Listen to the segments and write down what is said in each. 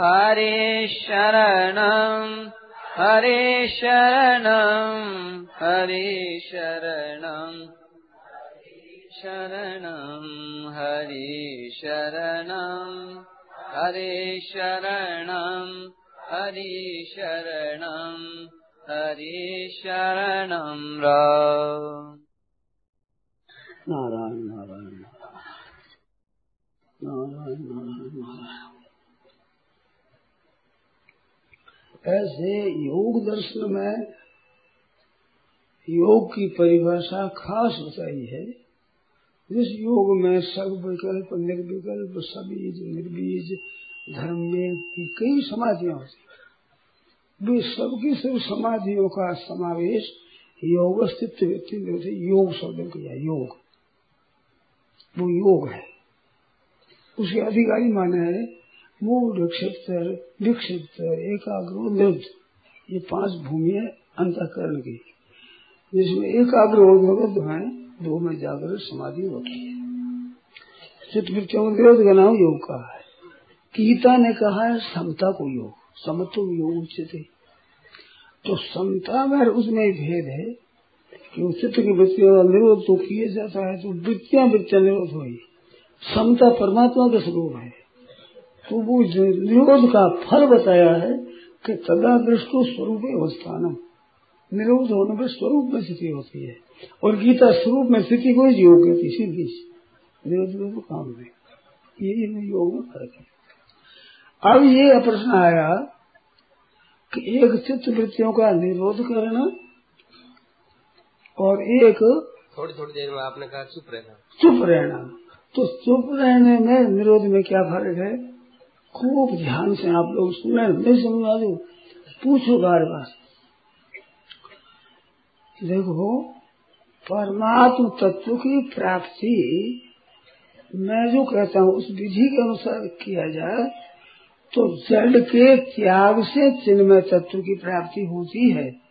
हरे शरणं हरे शरणं हरे शरणं। शरणं, हरे शरणं हरे शरणं हरे शरणं हरे शरणं नारायण नारायण। नारायण नारायण। ऐसे योग दर्शन में योग की परिभाषा खास बताई है। जिस योग में सब विकल्प, निर्विकल्प सबीज निर्बीज, धर्म में कई समाधियाँ होती वे सबकी सब समाधियों का समावेश योग स्थित व्यक्ति योग शब्द किया, योग। वो योग है। उसके अधिकारी माने है मूल क्षेत्र विक्षिप्त एकाग्र निरुद्ध। ये पाँच भूमि है अंतकरण की। जिसमें एकाग्र और निरुद्ध है, दो में जागृत समाधि होती है। चित्तवृत्तियों निरोध का नाम योग का है। गीता ने कहा है, समता को योग। समत्व योग उचित तो समता में उसमें भेद है कि चित्त की वृत्तियों का निरोध तो किया जाता है तो वृत्तियाँ वृत्तियाँ निरोध हुई समता परमात्मा का स्वरूप है। तो वो निरोध का फल बताया है कि तदा दृष्टो स्वरूप अवस्थान निरोध होने पर स्वरूप में स्थिति होती है। और गीता स्वरूप में स्थिति को योग कहती सीधी निरोध में तो काम नहीं ये योग में फ़र्क है। अब ये प्रश्न आया कि एक चित्त वृत्तियों का निरोध करना और एक थोड़ी थोड़ी देर में आपने कहा चुप रहना। चुप रहना। तो चुप रहने में निरोध में क्या फ़र्क है? खूब ध्यान से आप लोग सुने नहीं समझा दो पूछो बार बार। देखो, परमात्म तत्व की प्राप्ति, मैं जो कहता हूँ, उस विधि के अनुसार किया जाए तो जड़ के त्याग से चिन्मय तत्व की प्राप्ति होती है।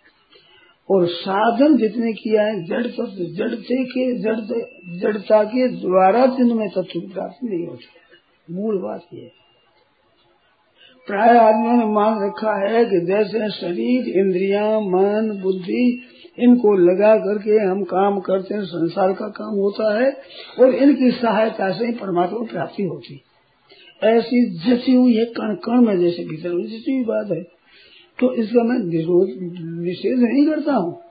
और साधन जितने किया है, जड़ तत्व, जड़ते के, जड़ जड़ता के द्वारा चिन्मय तत्व की प्राप्ति नहीं होती। मूल बात यह है। प्राय आदमियों ने मान रखा है कि जैसे शरीर, इंद्रिया, मन, बुद्धि, इनको लगा करके हम काम करते हैं, संसार का काम होता है, और इनकी सहायता से परमात्मा प्राप्ति होती ऐसी जची हुई है कण कण में जैसे भीतर जची हुई बात है। तो इसका मैं निरोध निषेध नहीं करता हूँ।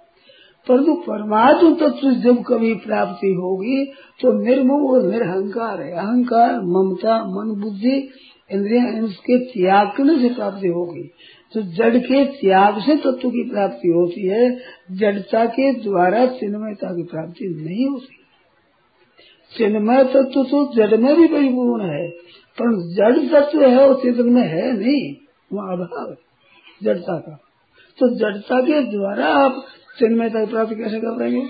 परंतु परमात्म तत्व जब कभी प्राप्ति होगी तो निर्मोह और निरहंकार है। अहंकार, ममता, मन, बुद्धि इंद्रिया इसके त्याग से प्राप्ति होगी। तो जड़ के त्याग से तत्व की प्राप्ति होती है, जड़ता के द्वारा चिन्मयता की प्राप्ति नहीं होती। चिन्मय तत्व तो जड़ में भी परिपूर्ण है, पर जड़ तत्व है और चेतन में है नहीं, वहाँ अभाव जड़ता का। तो जड़ता के द्वारा आप चिन्मयता की प्राप्ति कैसे कर पाएँगे?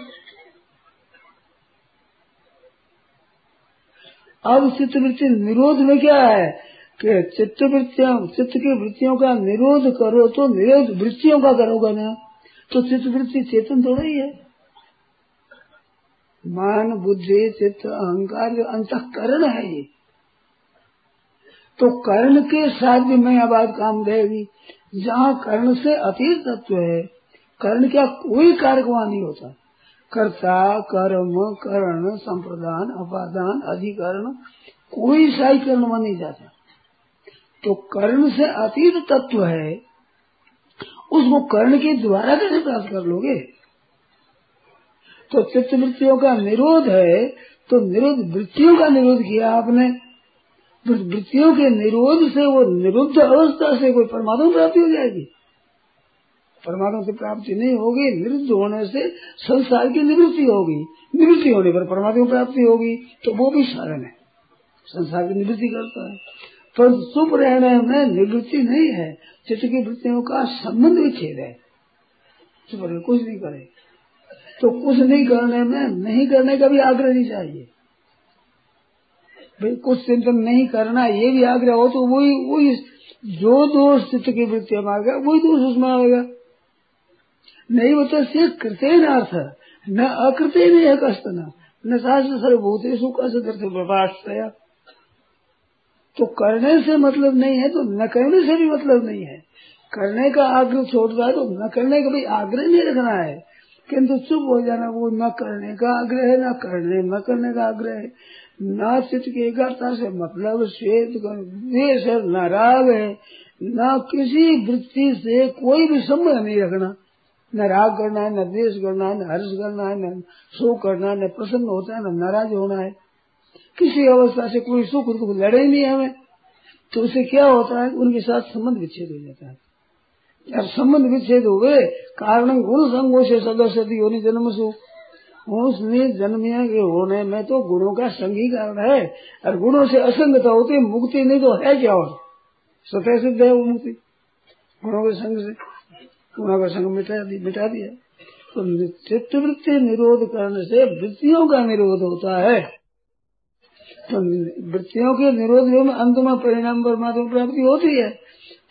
अब चित्तवृत्ति निरोध में क्या है? कि चित्त वृत्तियों चित्त की वृत्तियों का निरोध करो तो निरोध वृत्तियों का करोगा ना? तो चित्त वृत्ति चेतन थोड़ा ही। है मान, बुद्धि, चित्त, अहंकार जो अंतकरण है ये। तो कर्ण के साथ भी मैं आबाद काम देगी जहाँ कर्ण से अतीत तत्व है, कर्ण क्या कोई कार्य वहाँ नहीं होता? कर्ता, कर्म, कर्ण, संप्रदान, अपादान, अधिकरण, कोई साई कर्ण वहाँ नहीं जाता। तो कर्ण से अतीत तत्व है। उसको कर्ण के द्वारा कैसे प्राप्त कर लोगे? तो चित्त वृत्तियों का निरोध है तो निरोध वृत्तियों का निरोध किया आपने। वृत्तियों के निरोध से वो निरुद्ध अवस्था से कोई परमात्मा प्राप्ति हो जाएगी। परमात्मा से प्राप्ति नहीं होगी, निरुद्ध होने से संसार की निवृत्ति होगी। निवृत्ति होने पर परमात्मा प्राप्ति होगी तो वो भी साधन है। संसार की निवृत्ति करता है। पर चुप रहने में निवृत्ति नहीं है, चित्त की वृत्तियों का संबंध भी विच्छेद है। चुप रहे कुछ नहीं करे। तो कुछ नहीं करने में, नहीं करने का भी आग्रह नहीं चाहिए। भाई, कुछ चिंतन नहीं करना, ये भी आग्रह हो तो वही वही जो दोष चित्त की वृत्ति में आ गया, वही दोष उसमें आएगा नहीं बता से कृत्य अर्थ न अकृत्य नहीं है कष्ट न। शास्त्र सर्वभूतेषु कष्ट प्रभाष तो करने से मतलब नहीं है तो न करने से भी मतलब नहीं है। करने का आग्रह छोड़ रहा है तो न करने का भी आग्रह नहीं रखना है। किंतु चुप हो जाना, वो न करने का आग्रह है, न करने न करने का आग्रह है। न चित्त की एकाग्रता से मतलब श्वेत द्वेष है न राग है। न किसी वृत्ति से कोई भी संबंध नहीं रखना। न राग करना है, न द्वेष करना है, न हर्ष करना है, न शोक करना है, न प्रसन्न होता है, न नाराज़ होना है। किसी अवस्था से कोई सुख दुख लड़े ही नहीं हमें। तो उसे क्या होता है? उनके साथ संबंध विच्छेद हो जाता है। जब संबंध विच्छेद हो गए, कारण गुण संगो से सदस्य योनि जन्म सु उसने जन्मिया के होने में तो गुणों का संगी कारण है। और गुणों से असंगता होती मुक्ति नहीं तो है क्या और? स्वतः सिद्ध है वो मुक्ति। गुणों के संग से गुणों का संग मिटा दी मिटा दिया। तो चित्तवृत्ति निरोध करने से वृत्तियों का निरोध होता है। तो वृत्तियों के निरोध में अंत में परिणाम परमात्मा प्राप्ति होती है।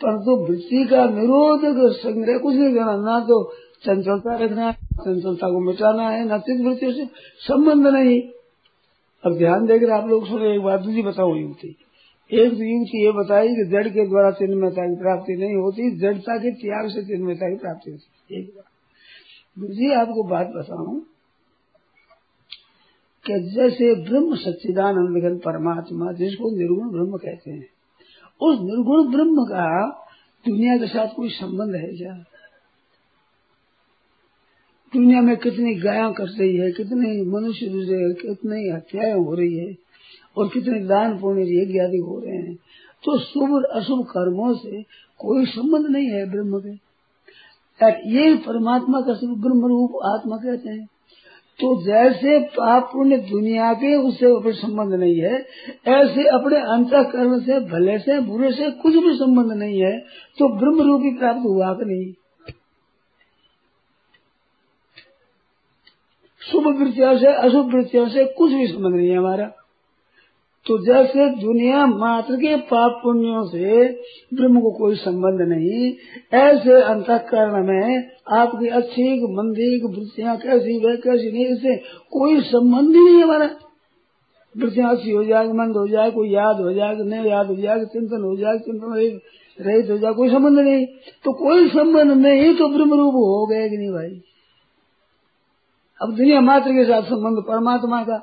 परंतु वृत्ति का निरोध संग्रह कुछ नहीं करना, ना तो चंचलता रखना है चंचलता को मिटाना है, न चित्त वृत्तियों से संबंध नहीं। अब ध्यान देकर आप लोग सुने, एक बात दूसरी बताओ युक्ति एक तो युक्ति ये बताई कि जड़ के द्वारा चिन्मयता की प्राप्ति नहीं होती जड़ता के त्याग से चिन्मयता की प्राप्ति होती। एक बात। जी, आपको बात बताऊँ। कि जैसे ब्रह्म सच्चिदानंद घन परमात्मा, जिसको निर्गुण ब्रह्म कहते हैं, उस निर्गुण ब्रह्म का दुनिया के साथ कोई संबंध है क्या? दुनिया में कितनी गाया कर रही है, कितने मनुष्य दूसरे कितनी हत्याएँ हो रही है, और कितने दान पुण्य यज्ञ आदि हो रहे हैं तो शुभ अशुभ कर्मों से कोई संबंध नहीं है ब्रह्म के। ये परमात्मा का शुभ ब्रह्म रूप आत्मा कहते हैं। तो जैसे पाप पुण्य दुनिया के उससे कोई संबंध नहीं है, ऐसे अपने अंतकरण से, भले से, बुरे से कुछ भी संबंध नहीं है तो ब्रह्म रूपी प्राप्त हुआ कि नहीं? शुभ वृत्तियों से, अशुभ वृत्तियों से कुछ भी संबंध नहीं है हमारा। तो जैसे दुनिया मात्र के पाप पुण्यों से ब्रह्म को कोई संबंध नहीं, ऐसे अंतकरण में आपकी अच्छी, मंदी, वृत्तियाँ कैसी वे कैसी नहीं, इससे कोई संबंध ही नहीं हमारा। वृत्तियाँ अच्छी हो जाए मंद हो जाए कोई याद हो जाए नहीं याद हो जाए चिंतन हो जाए चिंतन रहित हो जाए कोई संबंध नहीं। तो कोई संबंध नहीं तो ब्रह्म रूप हो गए कि नहीं भाई? अब दुनिया मात्र के साथ संबंध परमात्मा का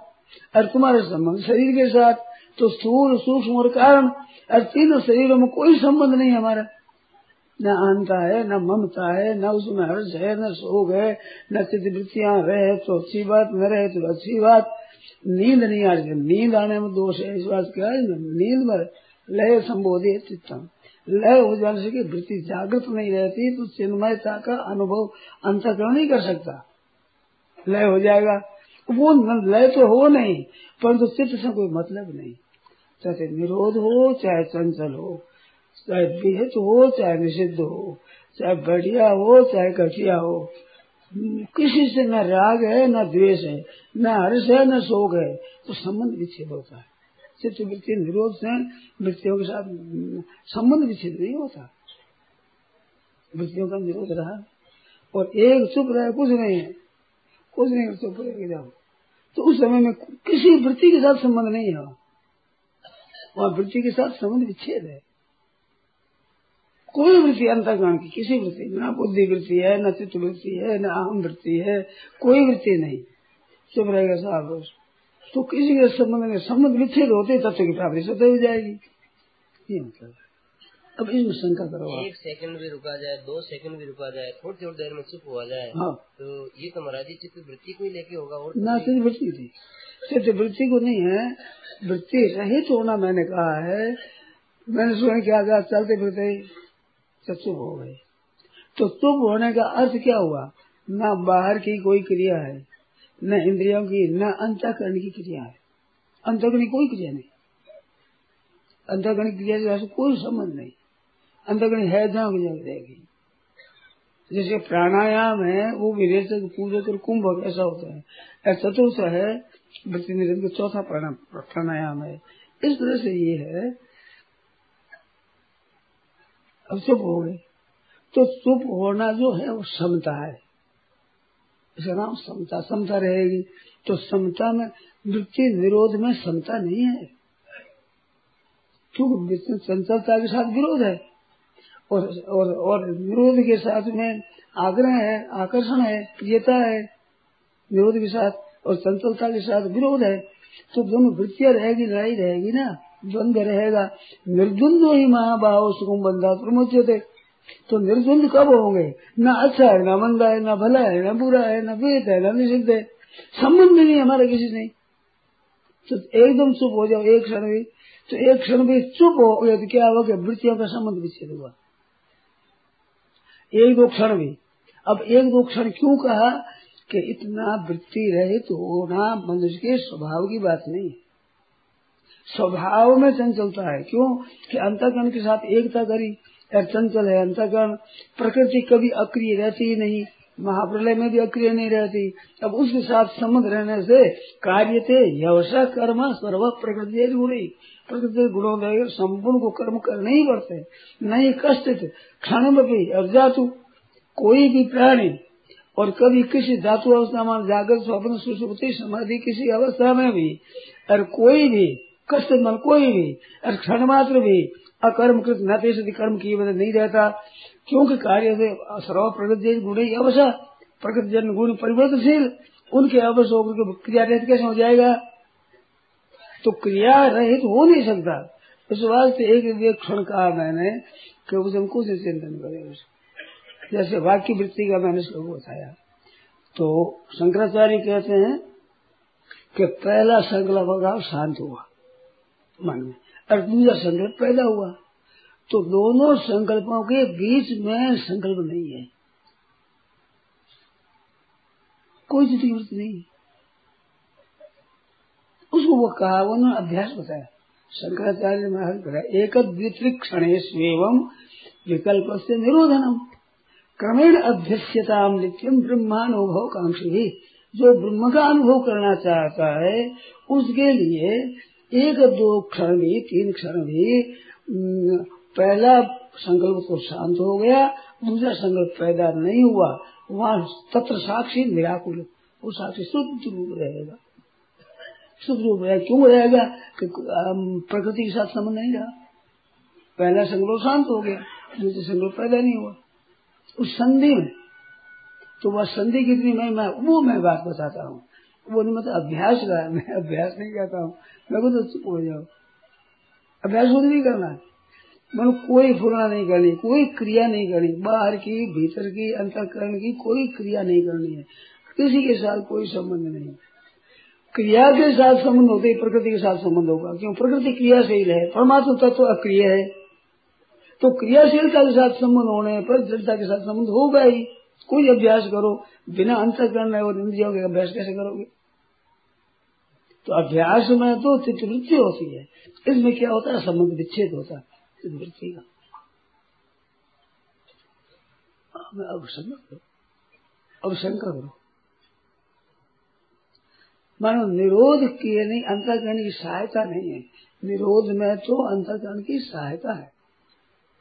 और तुम्हारे संबंध शरीर के साथ तो स्थूल सूक्ष्म और कारण और तीनों शरीरों में कोई संबंध नहीं हमारा। न अहंता है, न ममता है, न उसमें हर्ष है, न शोक है, न चित्रवृत्तियाँ रहे तो अच्छी बात, न रहे तो अच्छी बात। नींद नहीं आ रही नींद आने में दोष है, इस बात क्या है नींद में लय संबोधि चित्तम लय हो जाने से वृत्ति जागृत नहीं रहती तो चिन्मयता का अनुभव अंतकरण नहीं कर सकता। लय हो जाएगा। वो लय तो हो नहीं, परंतु चित्त से कोई मतलब नहीं। चाहे निरोध हो, चाहे चंचल हो, चाहे विहित हो, चाहे निषिद्ध हो, चाहे बढ़िया हो, चाहे घटिया हो। किसी से न राग है, न द्वेष है, न हर्ष है, न शोक है तो संबंध विच्छेद होता है। चित्त वृत्ति निरोध से वृत्तियों के साथ, संबंध विच्छेद नहीं होता। वृत्तियों का निरोध रहा। और एक चुप रहे, कुछ नहीं है। कुछ नहीं, चुप रहे जाओ। तो उस समय में किसी वृत्ति के साथ संबंध नहीं है। वहाँ वृत्ति के साथ संबंध विच्छेद है। कोई वृत्ति अंतर्गण की किसी वृत्ति, न बुद्धि वृत्ति है, न चित्त वृत्ति है, न अहम वृत्ति है, कोई वृत्ति नहीं। चुप रहेगा साहब तो किसी के संबंध में संबंध विच्छेद होते तत्व की प्राप्ति सत्य हो जाएगी। ये मतलब अब इसमें शंका करो एक सेकंड भी रुका जाए दो सेकंड भी रुका जाए थोड़ी थोड़ी देर में चुप हुआ जाए हाँ। तो ये तो महाराज चित्त वृत्ति को ही लेके होगा और ना चित्त वृत्ति थी चित्त वृत्ति को नहीं है वृत्ति रहित होना मैंने कहा है। मैंने सुना क्या कहा चलते फिरते चुप हो गए। तो चुप होने का अर्थ क्या हुआ? न बाहर की कोई क्रिया है न इंद्रियों की न अंतकरण की क्रिया है। अंतकरण की कोई क्रिया नहीं। अंतकरण की क्रिया से कोई संबंध नहीं। अंतकरण है, जहाँ जगह रहेगी। जैसे प्राणायाम है, वो विरेचक पूजक और कुंभ ऐसा होता है। ऐसा चतुर्थ है वृत्ति निरंतर, चौथा प्राणायाम है। इस तरह से ये है। अब चुप हो गए तो चुप होना जो है, वो समता है। इसका नाम समता। समता रहेगी। तो समता में, वृत्ति निरोध में समता नहीं है। क्योंकि चंचलता के साथ विरोध है। और और और विरोध के साथ में आग्रह है, आकर्षण है प्रियता है, विरोध के साथ और चंचलता के साथ विरोध है तो दोनों वृत्तियाँ रहेगी, लड़ाई रहेगी ना द्वंद रहेगा। निर्द्वंद ही महाभाव सुकुम बंधा प्रमुचते तो निर्द्वंद कब होंगे? न अच्छा है, न मंदा है, न भला है, न बुरा है, न वेद है, न निषिद्ध है। संबंध नहीं हमारा किसी से तो एकदम चुप हो जाओ, एक क्षण भी। तो एक क्षण भी चुप हो गया तो क्या हुआ कि वृत्तियों का संबंध विच्छेद हुआ। एक दो क्षण भी अब एक दो क्षण क्यों कहा कि इतना वृत्ति रहित तो होना मनुष्य के स्वभाव की बात नहीं स्वभाव में चंचलता है। क्यों? कि अंतकरण के साथ एकता करी चंचल है अंतकरण। प्रकृति कभी अक्रिय रहती ही नहीं। महाप्रलय में भी अक्रिय नहीं रहती। अब उसके साथ संबंध रहने से कार्य थे व्यवसाय कर्म सर्व प्रकृति गुणी। प्रकृति गुणों संपूर्ण को कर्म करने ही पड़ते नहीं कष्ट क्षण और कोई भी प्राणी और कभी किसी धातु अवस्था में जागृत स्वप्न, सुसुप्ति, समाधि किसी अवस्था में भी, और कोई भी कष्ट मन कोई भी, और क्षण मात्र भी अकर्म कृत न कर्म की वजह नहीं रहता। क्योंकि कार्य से सर्व प्रगति गुण ही अवश्य प्रकृति जन गुण परिवर्तनशील, उनके अवश्य होकर क्रिया रहित कैसे हो जाएगा? तो क्रिया रहित हो नहीं सकता। इस वास्ते एक क्षण कहा मैंने कि उसे कुछ चिंतन करें जैसे वाक्य वृत्ति का मैंने श्लोक बताया। तो शंकराचार्य कहते हैं कि पहला संकल्प शांत हुआ। मन में और दूसरा संकल्प पैदा हुआ। तो दोनों संकल्पों के बीच में संकल्प नहीं है। कोई ज़रूरत नहीं। उसको वो कहा उन्होंने अभ्यास बताया। शंकराचार्य महाराज बताया एक क्षण एवं विकल्प से निरोधनम। क्रमेण अभ्यस्यता नित्यम ब्रह्मानुभव कांक्षी जो ब्रह्म का अनुभव करना चाहता है, उसके लिए एक दो क्षण भी, तीन क्षण भी पहला संकल्प को शांत हो गया दूसरा संकल्प पैदा नहीं हुआ वहाँ तत्र साक्षी निराकुल वो साक्षी शुद्ध रूप रहेगा। शुद्ध रूप रहेगा। क्यों रहेगा? प्रकृति के साथ संबंध नहीं रहा। पहला संकल्प शांत हो गया दूसरा संकल्प पैदा नहीं हुआ। उस संधि में तो वह संधि कितनी मैं, मैं वो मैं बात बताता हूँ। वो नहीं मतलब अभ्यास का मैं अभ्यास नहीं कहता हूँ। मैं तो चुप हो जाओ अभ्यास नहीं करना है। मन कोई फुरना नहीं करनी, कोई क्रिया नहीं करनी, बाहर की, भीतर की, अंतकरण की कोई क्रिया नहीं करनी है। किसी के साथ कोई संबंध नहीं क्रिया के साथ संबंध होते ही प्रकृति के साथ संबंध होगा, क्यों? प्रकृति क्रियाशील है, परमात्मा तत्व अक्रिय है। तो क्रियाशीलता के साथ संबंध होने पर दृढ़ता के साथ संबंध होगा ही। कोई अभ्यास करो, बिना अंतकरण और इंद्रियों के अभ्यास कैसे करोगे? तो अभ्यास में तो चित्तवृत्ति होती है। इसमें क्या होता है? संबंध विच्छेद होता है। वृत्ति का अब समझ करो अब शंका करो मानो निरोध किए नहीं अंतकरण की सहायता नहीं है। निरोध में तो अंतकरण की सहायता है।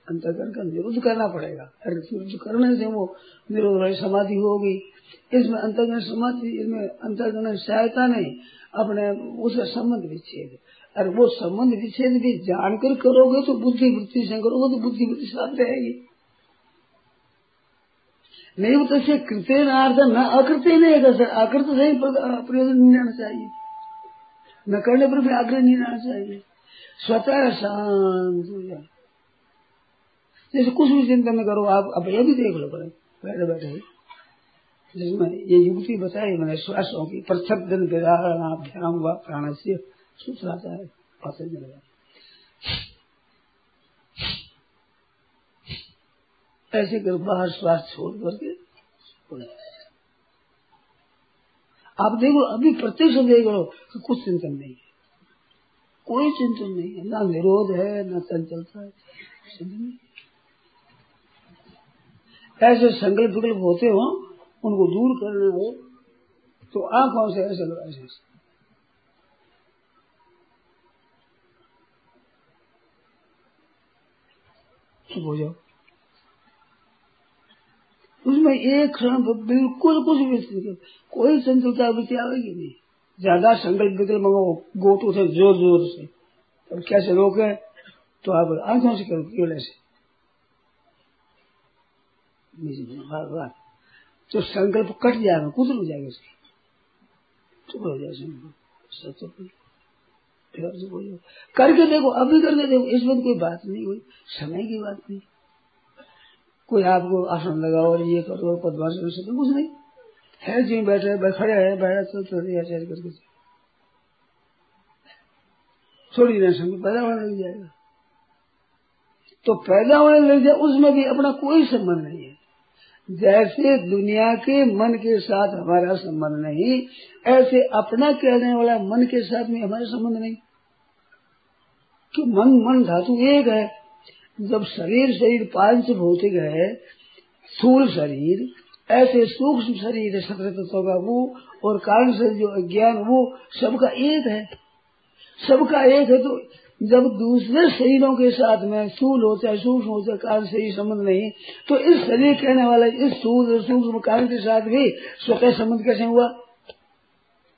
अंतकरण का निरोध करना पड़ेगा। निरोध करने से वो निरोध वाली समाधि होगी। इसमें अंतकरण समाधि, इसमें अंतकरण सहायता नहीं। अपने, उसका संबंध विच्छेद। और वो संबंध विच्छेद भी जानकर करोगे तो बुद्धि वृत्ति से करोगे तो बुद्धि वृत्ति साथ रहेगी। नहीं तो से कृत्य अर्थ न अकृत्य नहीं है सर अकृत से ही प्रयोजन नहीं रहना चाहिए। न करने पर भी आग्रह नहीं रहना चाहिए। स्वतः शांत जैसे कुछ भी चिंता में करो, आप अब ये भी देख लो बड़े बैठे बैठे। जिसमें ये युक्ति बताई, मैंने श्वासों की प्रत्यक दिन विधारणाभ्याम व प्राण से ऐसे कर बाहर श्वास छोड़ करके आप देखो, अभी प्रत्यक्ष देख लो कि कुछ चिंतन नहीं है। कोई चिंतन नहीं है। ना निरोध है, ना चंचलता है। ऐसे संकल्प विकल्प होते हो, उनको दूर करना हो तो आँखों से ऐसे ऐसे चुप हो जाओ। उसमें एक क्षण बिल्कुल कुछ भी कोई चंचलता वृत्ति आएगी नहीं। ज़्यादा संकल्प विकल्प मंगो गोट उठे ज़ोर ज़ोर से। अब कैसे रोके? तो आप आँखों से करो केवल ऐसे तो संकल्प कट जाएगा, कुछ हो जाएगा उसकी। चुप हो जाए संकल्प। करके देखो अभी करके देखो इसमें कोई बात नहीं हुई, समय की बात नहीं। कोई आपको आसन लगाओ, और ये करो पदमासन से तो कुछ नहीं। है जी बैठे खड़े है, बैठा तो थोड़ी आचार्य करके थोड़ी ना संग पैदा होने लग जाएगा। तो पैदा होने लग जाए, उसमें भी अपना कोई संबंध नहीं है। जैसे दुनिया के मन के साथ हमारा संबंध नहीं, ऐसे अपना कहने वाला मन के साथ में हमारा संबंध नहीं। कि मन मन धातु एक है। जब शरीर शरीर पाँच भौतिक है, स्थूल शरीर, ऐसे सूक्ष्म शरीर सत्र तत्व का वो, और कारण से जो अज्ञान वो, सबका एक है। सबका एक है तो जब दूसरे शरीरों के साथ में स्थूल हो, चाहे सूक्ष्म हो, चाहे कारण से ही संबंध नहीं तो इस शरीर कहने वाला, इस स्थूल और सूक्ष्म कारण के साथ भी स्वतः संबंध कैसे हुआ?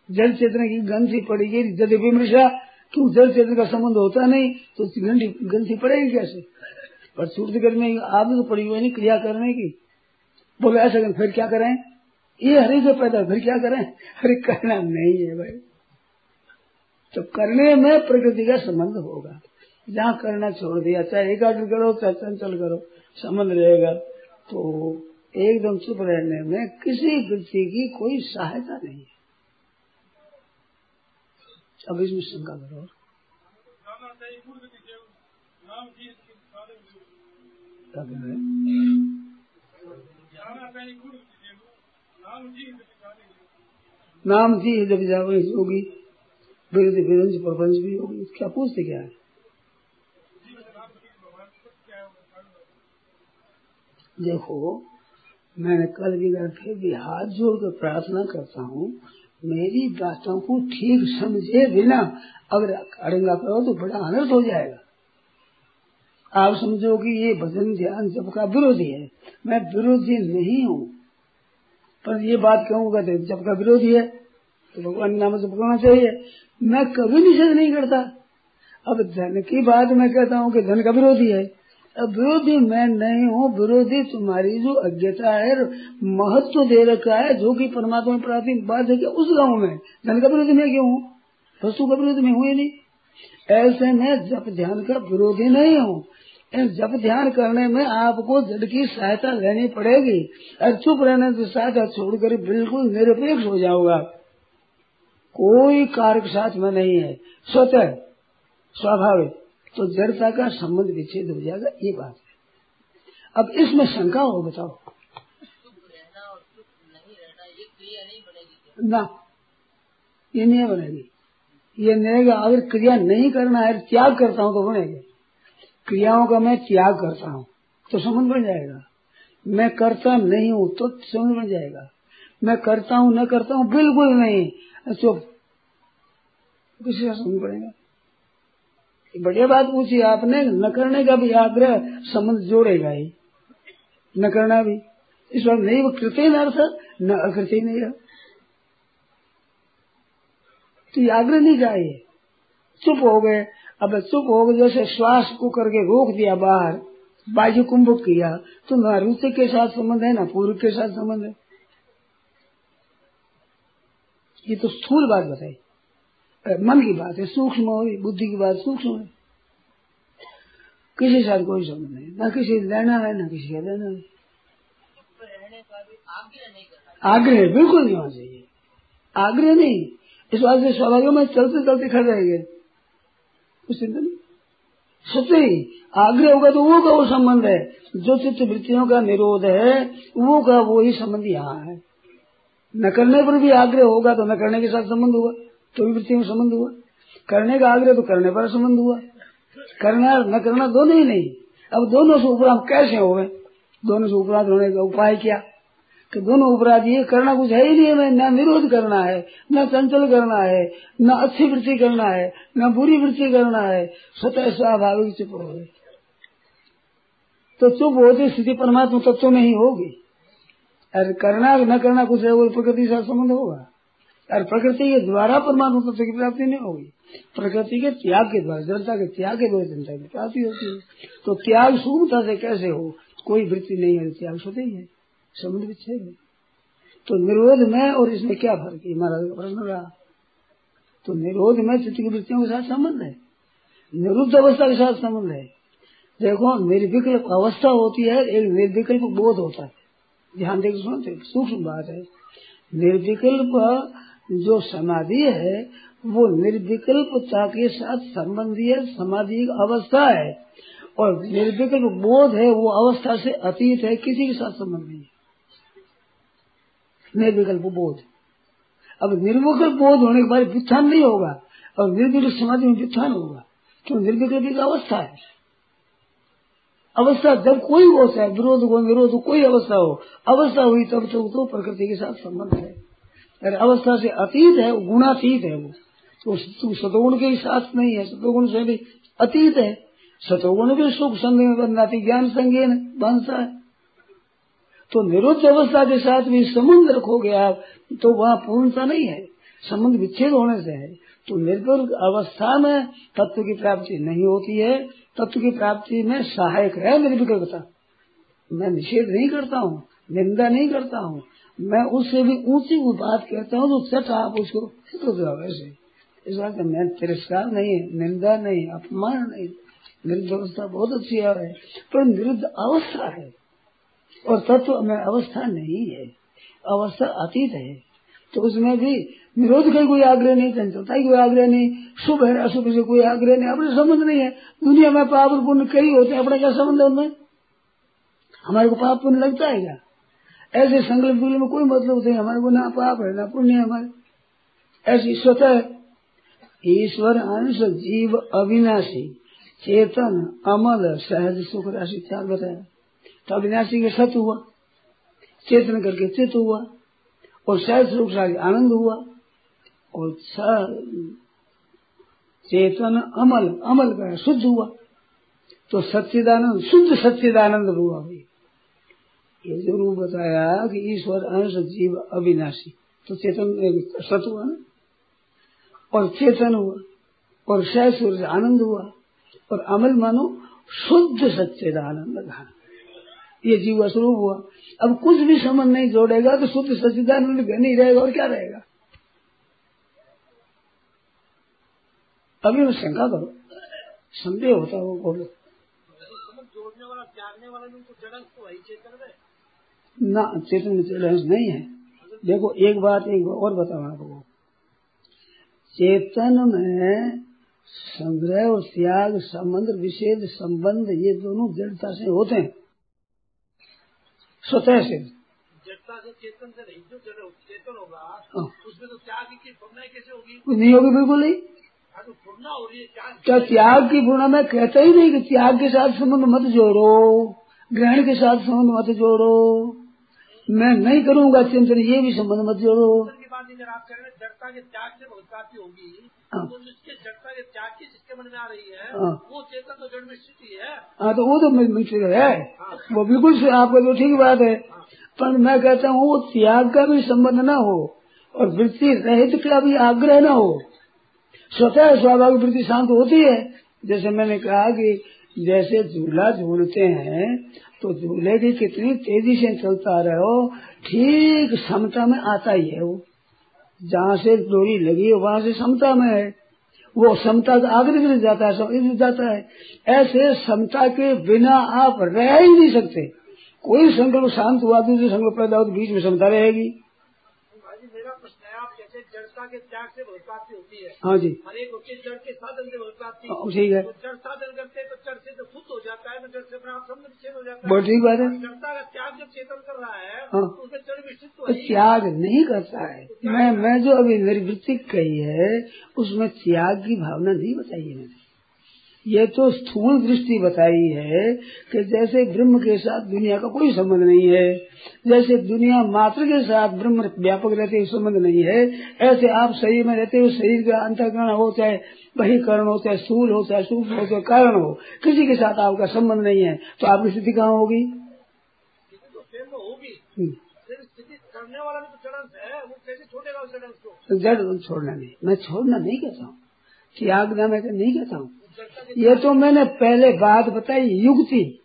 जल चेतन की गंधी पड़ेगी जद विमृषा क्यों जल चेतन का संबंध होता नहीं तो गंधी गंधी पड़ेगी कैसे? पर सूर्य कर में आदत तो पड़ी हुई नहीं क्रिया करने की। बोले, ऐसा फिर क्या करें? ये हरी से पैदा, फिर क्या करें? हरे करना नहीं है भाई। तो करने में प्रकृति का संबंध होगा। जहाँ करना छोड़ दिया, चाहे एकाग्र करो, चाहे चंचल करो, संबंध रहेगा। तो एकदम चुप रहने में किसी वृत्ति की कोई सहायता नहीं है। अब इसमें शंका करो नाम जी जब जाओगे होगी। विरुद्ध विरंज प्रपंच भी होगी। क्या पूछते क्या है? देखो, मैंने कल भी फिर भी हाथ जोड़ कर प्रार्थना करता हूँ मेरी बातों को ठीक समझे बिना अगर अड़ंगा करो तो बड़ा अनर्थ हो जाएगा। आप समझो कि ये भजन ध्यान जब का विरोधी है। मैं विरोधी नहीं हूँ। पर ये बात कहूँगा तो जब का विरोधी है तो भगवान नाम जब करना चाहिए मैं कभी निषेध नहीं करता। अब धन की बात मैं कहता हूँ कि धन का विरोधी है। विरोधी मैं नहीं हूँ, विरोधी तुम्हारी जो अज्ञता है, महत्व दे रखा है, जो कि परमात्मा प्राप्ति बात है कि उस गाँव में, धन का विरोधी मैं क्यों हूँ? वस्तु का विरोधी मैं हूँ ही नहीं। ऐसे में जब ध्यान का विरोधी नहीं हूँ। जब ध्यान करने में आपको जड़ की सहायता लेनी पड़ेगी और चुप रहने से सहायता छोड़कर बिल्कुल निरपेक्ष हो जाऊँगा। कोई कारक साथ में नहीं है। स्वतः, स्वाभाविक। तो जड़ता का संबंध विच्छेद हो जाएगा, ये बात है। अब इसमें शंका हो, बताओ। ना, ये नहीं बनेगी। ये नहीं अगर क्रिया नहीं करना है, त्याग करता हूँ तो बनेगी। क्रियाओं का मैं त्याग करता हूँ तो समझ बन जाएगा। मैं करता नहीं हूँ तो समझ बन जाएगा। मैं करता हूँ, न करता हूँ, बिल्कुल नहीं। चुप किसी का समझ पड़ेगा बढ़िया बात पूछी आपने, न करने का भी आग्रह संबंध जोड़ेगा ही। न करना भी। इस बार नहीं, वो कृत्य अर्थ, न अकृत्य नहीं रहा तो आग्रह नहीं चाहिए चुप हो गए। अब चुप हो गए, जैसे श्वास को करके रोक दिया बाहर, बाजू कुंभक किया तो न ऋतु के साथ संबंध है, ना पूर्व के साथ संबंध है। ये तो स्थूल बात बताई। मन की बात है, सूक्ष्म बुद्धि की बात सूक्ष्म है किसी साथ कोई संबंध नहीं, न किसी लेना है, न किसी का देना है। आग्रह बिल्कुल नहीं होना चाहिए। आग्रह नहीं। इस बात से स्वाभाविक में चलते चलते खड़े रहेंगे कुछ चिंता नहीं। सत्य ही। आग्रह होगा तो वो का वो संबंध है। जो चित्त वृत्तियों का निरोध है, वो का वो ही संबंध यहाँ है। न करने पर भी आग्रह होगा तो न करने के साथ संबंध होगा। तो वृत्ति में संबंध हुआ। करने का आग्रह तो करने पर संबंध हुआ। करना, न करना दोनों ही नहीं। अब दोनों से उपरांत कैसे हो गए? दोनों से उपरांत होने का उपाय क्या कि दोनों उपराध ये करना कुछ है ही नहीं हमें। न निरोध करना है, न चंचल करना है, न अच्छी वृत्ति करना है, न बुरी वृत्ति करना है। स्वतः स्वाभाविक चुप हो गए तो चुप होती स्थिति परमात्मा तत्व में ही होगी। अरे करना, न करना कुछ है, वो प्रकृति से संबंध होगा। और प्रकृति के द्वारा परमात्मा तत्व की प्राप्ति नहीं होगी। प्रकृति के त्याग के द्वारा जनता के त्याग के द्वारा जनता की प्राप्ति होती है। तो त्याग सूक्ष्मता से कैसे हो? कोई वृत्ति नहीं है, त्याग सोते ही है। समुद्र विच्छेद है। तो निरोध में और इसमें क्या फ़र्क है? हमारा प्रश्न रहा। तो निरोध में चित्त की वृत्तियों के साथ संबंध है। निरुद्ध अवस्था के साथ संबंध है। देखो, निर्विकल्प अवस्था होती है, एक निर्विकल्प बोध होता है। ध्यान देकर सुनते सूक्ष्म बात है। निर्विकल्प जो समाधि है वो निर्विकल्पता के साथ संबंधी है समाधि अवस्था है। और निर्विकल्प बोध है वो अवस्था से अतीत है किसी के साथ संबंध नहीं है। निर्विकल्प बोध। अब निर्विकल्प बोध होने के बाद व्युत्थान नहीं होगा। और निर्विकल्प समाधि में व्युत्थान होगा। क्यों? निर्विकल्प एक अवस्था है। अवस्था जब कोई होता है विरोध को विरोध कोई अवस्था हो अवस्था हुई तब तो, प्रकृति के साथ संबंध है। अवस्था से अतीत है, गुणातीत है वो। तो सतोगुण के साथ नहीं है, सतोगुण से भी अतीत है। सतोगुण भी सुख संग बनाती ज्ञान संज्ञान बनता है। तो निरुद्ध अवस्था के साथ भी संबंध रखोगे आप तो वहाँ पूर्णता नहीं है संबंध विच्छेद होने से है। तो निर्गुण अवस्था में तत्व की प्राप्ति नहीं होती है, तत्व की प्राप्ति में सहायक है निर्विकल्पता मैं निषेध नहीं करता हूँ, निंदा नहीं करता हूँ मैं उससे भी ऊँची बात कहता हूँ तो चट आप उसको ऐसे इस बात का मैं तिरस्कार नहीं है, निंदा नहीं, अपमान नहीं। निरुद्ध अवस्था बहुत अच्छी आ है पर निरुद्ध अवस्था है। और तत्व में अवस्था नहीं है, अवस्था अतीत है। तो उसमें भी निरोध का कोई आग्रह नहीं, चंचलता कोई आग्रह नहीं, शुभ है, अशुभ से कोई आग्रह नहीं, अपने संबंध नहीं है। दुनिया में पाप पुण्य कई होते हैं, अपने क्या संबंध है उनमें? हमारे को पाप पुण्य लगता है क्या? ऐसे संकल्प में कोई मतलब नहीं, हमारे को ना पाप है, ना पुण्य है हमारे। ऐसी स्वतः ईश्वर अंश जीव अविनाशी, चेतन, अमल, सहज सुख राशि चार बताया। तो अविनाशी के सत हुआ, चेतन करके चित हुआ, और सहज सुख राशि आनंद हुआ, और चेतन, अमल अमल का शुद्ध हुआ। तो सच्चिदानंद, शुद्ध सच्चिदानंद हुआ। ये ज़रूर बताया कि ईश्वर अंश जीव अविनाशी। तो चेतन सत हुआ ना? और चेतन हुआ, और सह सूर्य आनंद हुआ, और अमल मानो शुद्ध सच्चिदानंद कहा ये जीव स्वरूप हुआ। अब कुछ भी संबंध नहीं जोड़ेगा तो शुद्ध सच्चिदानंद नहीं रहेगा और क्या रहेगा? अभी मैं शंका करो। संदेह होता है वो बोलो। जोड़ने वाला, त्यागने वाला तो ना चेतन में नहीं है। देखो एक बात एक और बताओ आपको। चेतन में संग्रह और त्याग संबंध विषेद संबंध ये दोनों जड़ता से होते हैं। स्वतः से। जड़ता से चेतन से नहीं जो चेतन होगा हाँ। उसमें तो त्याग की कैसे होगी? नहीं होगी बिल्कुल नहीं। हाँ, तो क्या त्याग की पूर्णा? मैं कहता ही नहीं कि त्याग के साथ संबंध मत जोड़ो। ग्रहण के साथ संबंध मत जोड़ो। मैं नहीं करूँगा चिंतन ये भी संबंध मत जोड़ो। बात आप कह रहे हैं जड़ता के त्याग से बहुत प्राप्ति होगी हाँ। तो जिसके जड़ता के त्याग की जिसके मन में आ रही है हाँ। वो चेतन तो जड़ में स्थिति है हाँ। तो वो तो मिश्र है। हाँ। वो बिल्कुल आपका तो ठीक बात है। पर मैं कहता हूँ वो त्याग का भी संबंध न हो और वृत्ति रहित का भी आग्रह न हो। स्वतः स्वाभाविक वृत्ति शांत होती है। जैसे मैंने कहा कि जैसे झूला झूलते हैं तो झूले की कितनी तेज़ी से चलता रहे हो ठीक समता में आता ही है वो। जहाँ से डोरी लगी है, वहाँ से समता में है। वो समता का आगे गिर जाता है, सब गिर जाता है। ऐसे समता के बिना आप रह ही नहीं सकते। कोई संकल्प शांत हुआ, दूसरे संकल्प पैदा हो तो बीच में समता रहेगी मेरा प्रश्न है आप जैसे के त्याग से बहुत प्राप्ति होती है। हाँ जी। हर एक उसके जड़ के साधन से बहुत प्राप्ति ठीक है। तो जड़ साधन करते हैं तो जड़ से तो खुद हो जाता है तो जड़ से अपना आप समझ विच्छेद हो जाता है। बहुत ठीक बात है। जड़ता का त्याग जब चेतन कर रहा है हाँ। तो उसमें जड़ विस्तृत तो त्याग नहीं करता है। मैं मैं जो अभी निर्वृत्ति कही है उसमें त्याग की भावना नहीं बताई है मैंने। ये तो स्थूल दृष्टि बताई है कि जैसे ब्रह्म के साथ दुनिया का कोई संबंध नहीं है, जैसे दुनिया मात्र के साथ ब्रह्म व्यापक रहते हुए संबंध नहीं है, ऐसे आप शरीर में रहते हुए शरीर का अंतकरण हो चाहे वही करण हो, चाहे स्थूल हो, चाहे सूक्ष्म हो, चाहे कारण हो, किसी के साथ आपका संबंध नहीं है तो आपकी स्थिति कहाँ होगी हम्म। जड़ छोड़ना नहीं, मैं छोड़ना नहीं कहता हूँ त्यागना मैं नहीं कहता हूँ ये तो मैंने पहले बात बताई, युक्ति।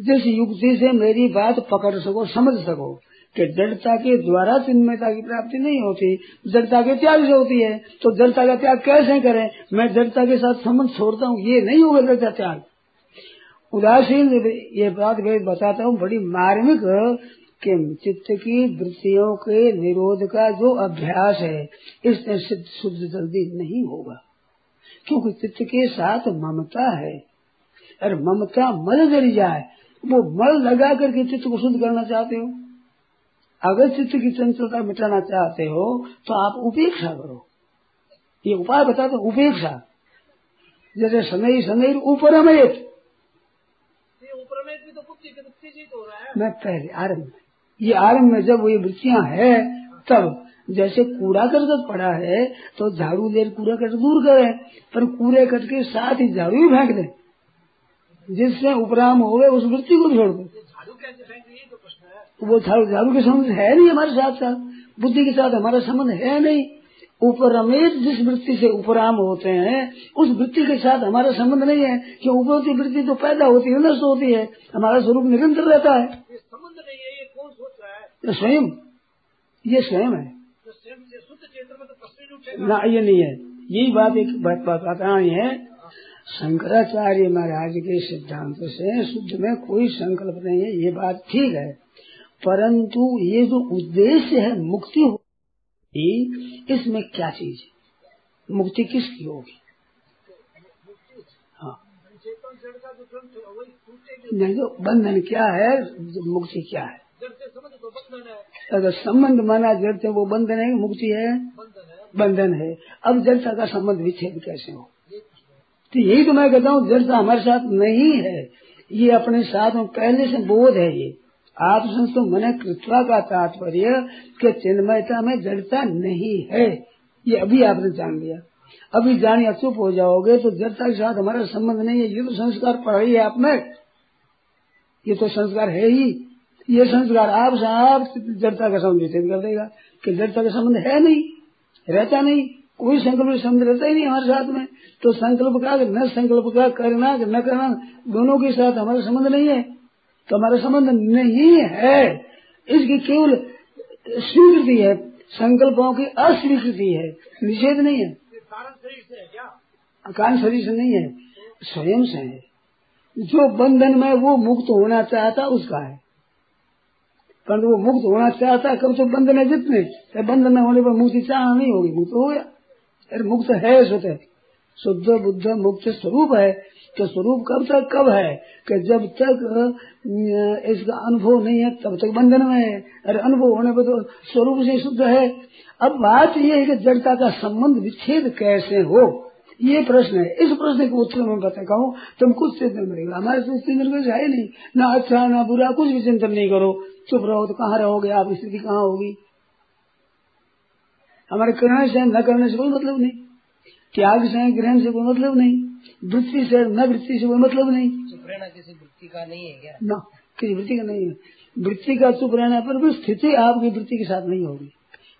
जिस युक्ति से मेरी बात पकड़ सको, समझ सको, कि जड़ता के द्वारा चिन्मयता की प्राप्ति नहीं होती जड़ता के त्याग से होती है। तो जड़ता का त्याग कैसे करें? मैं जड़ता के साथ संबंध छोड़ता हूँ, ये नहीं होगा जड़ता त्याग। उदासीन ये बात मैं बताता हूँ, बड़ी मार्मिक, कि चित्त की वृत्तियों के निरोध का जो अभ्यास है इससे सिद्ध शुद्ध जल्दी नहीं होगा। क्योंकि चित्त के साथ ममता है। और ममता मल जल जाए वो मल लगा करके चित्त को शुद्ध करना चाहते हो। अगर चित्त की चंचलता मिटाना चाहते हो तो आप उपेक्षा करो। ये उपाय बता दो उपेक्षा। जैसे समय समय ऊपर तो तो हो है। मैं पहले आरंभ में ये आरंभ में जब ये वृत्तियाँ है तब जैसे कूड़ा करकट पड़ा है तो झाड़ू देर कूड़ा कट दूर करे पर कूड़े कट के साथ ही झाड़ू ही फेंक दे। जिससे उपराम हो गए उस वृत्ति को छोड़ दो। तो वो झाड़ू झाड़ू के संबंध है नहीं हमारे साथ साथ। बुद्धि के साथ हमारा संबंध है नहीं। उपरमेत जिस वृत्ति से उपराम होते हैं उस वृत्ति के साथ हमारा संबंध नहीं है कि उपरती वृत्ति तो पैदा होती है नष्ट होती है। हमारा स्वरूप निरंतर रहता है। संबंध नहीं है ये कौन सोच रहा है? स्वयं। ये स्वयं है। ना? ये नहीं है। यही बात एक बात बताना है शंकराचार्य महाराज के सिद्धांत से शुद्ध में कोई संकल्प नहीं है ये बात ठीक है। परंतु ये जो उद्देश्य है मुक्ति होगी इसमें क्या चीज़ है? मुक्ति किसकी होगी? हाँ। नहीं तो बंधन क्या है मुक्ति क्या है। अगर संबंध माना जड़ से वो बंधन है मुक्ति है? बंधन है। अब जड़ता का संबंध विच्छेद कैसे हो। तो यही तो मैं कहता हूँ जड़ता हमारे साथ नहीं है। ये अपने साथ में पहले से बोध है ये। आप संस्तो मन कृत्वा का तात्पर्य कि चिन्मयता में जड़ता नहीं है। ये अभी आपने जान लिया। अभी जानिए चुप हो जाओगे तो जड़ता के साथ हमारा संबंध नहीं है। ये तो संस्कार पढ़ाई है आप में। ये तो संस्कार है ही। ये संस्कार आप साहब जड़ता का संबंध विच्छेद कर देगा कि जड़ता का संबंध है नहीं रहता नहीं कोई संकल्प संबंध रहता ही नहीं हमारे साथ में। तो संकल्प का न संकल्प का करना न करना दोनों के साथ हमारा संबंध नहीं है। तो हमारा संबंध नहीं है। इसकी केवल स्वीकृति है संकल्पों की अस्वीकृति है। निषेध नहीं है। कारण शरीर से नहीं है स्वयं से है। जो बंधन में वो मुक्त होना चाहता उसका है। परंतु वो मुक्त होना चाहता कब से बंधन है जितने। तो बंधन न होने पर मुक्ति चाह नहीं होगी, मुक्त हो गया। अरे मुक्त है स्वतः शुद्ध, बुद्ध, मुक्त स्वरूप है। तो स्वरूप कब तक, कब है? कि जब तक इसका अनुभव नहीं है, तब तक बंधन में है। अरे अनुभव होने पर तो स्वरूप से शुद्ध है। अब बात यह है कि जड़ता का संबंध विच्छेद कैसे हो? ये प्रश्न है। इस प्रश्न के उत्तर में बता कहूँ तुम कुछ चिंतन करेगा हमारे चिंतन कुछ है नहीं। ना अच्छा ना बुरा, कुछ भी चिंतन नहीं करो। चुप रहो तो कहाँ रहोगे आप? स्थिति कहाँ होगी? हमारे करने से न करने से कोई मतलब नहीं। त्याग से ग्रहण से कोई मतलब नहीं। वृत्ति से न वृत्ति से कोई मतलब नहीं। चुप रहना किसी वृत्ति का नहीं है क्या? न किसी वृत्ति का नहीं है। वृत्ति का चुप रहने पर भी स्थिति आपकी वृत्ति के साथ नहीं होगी।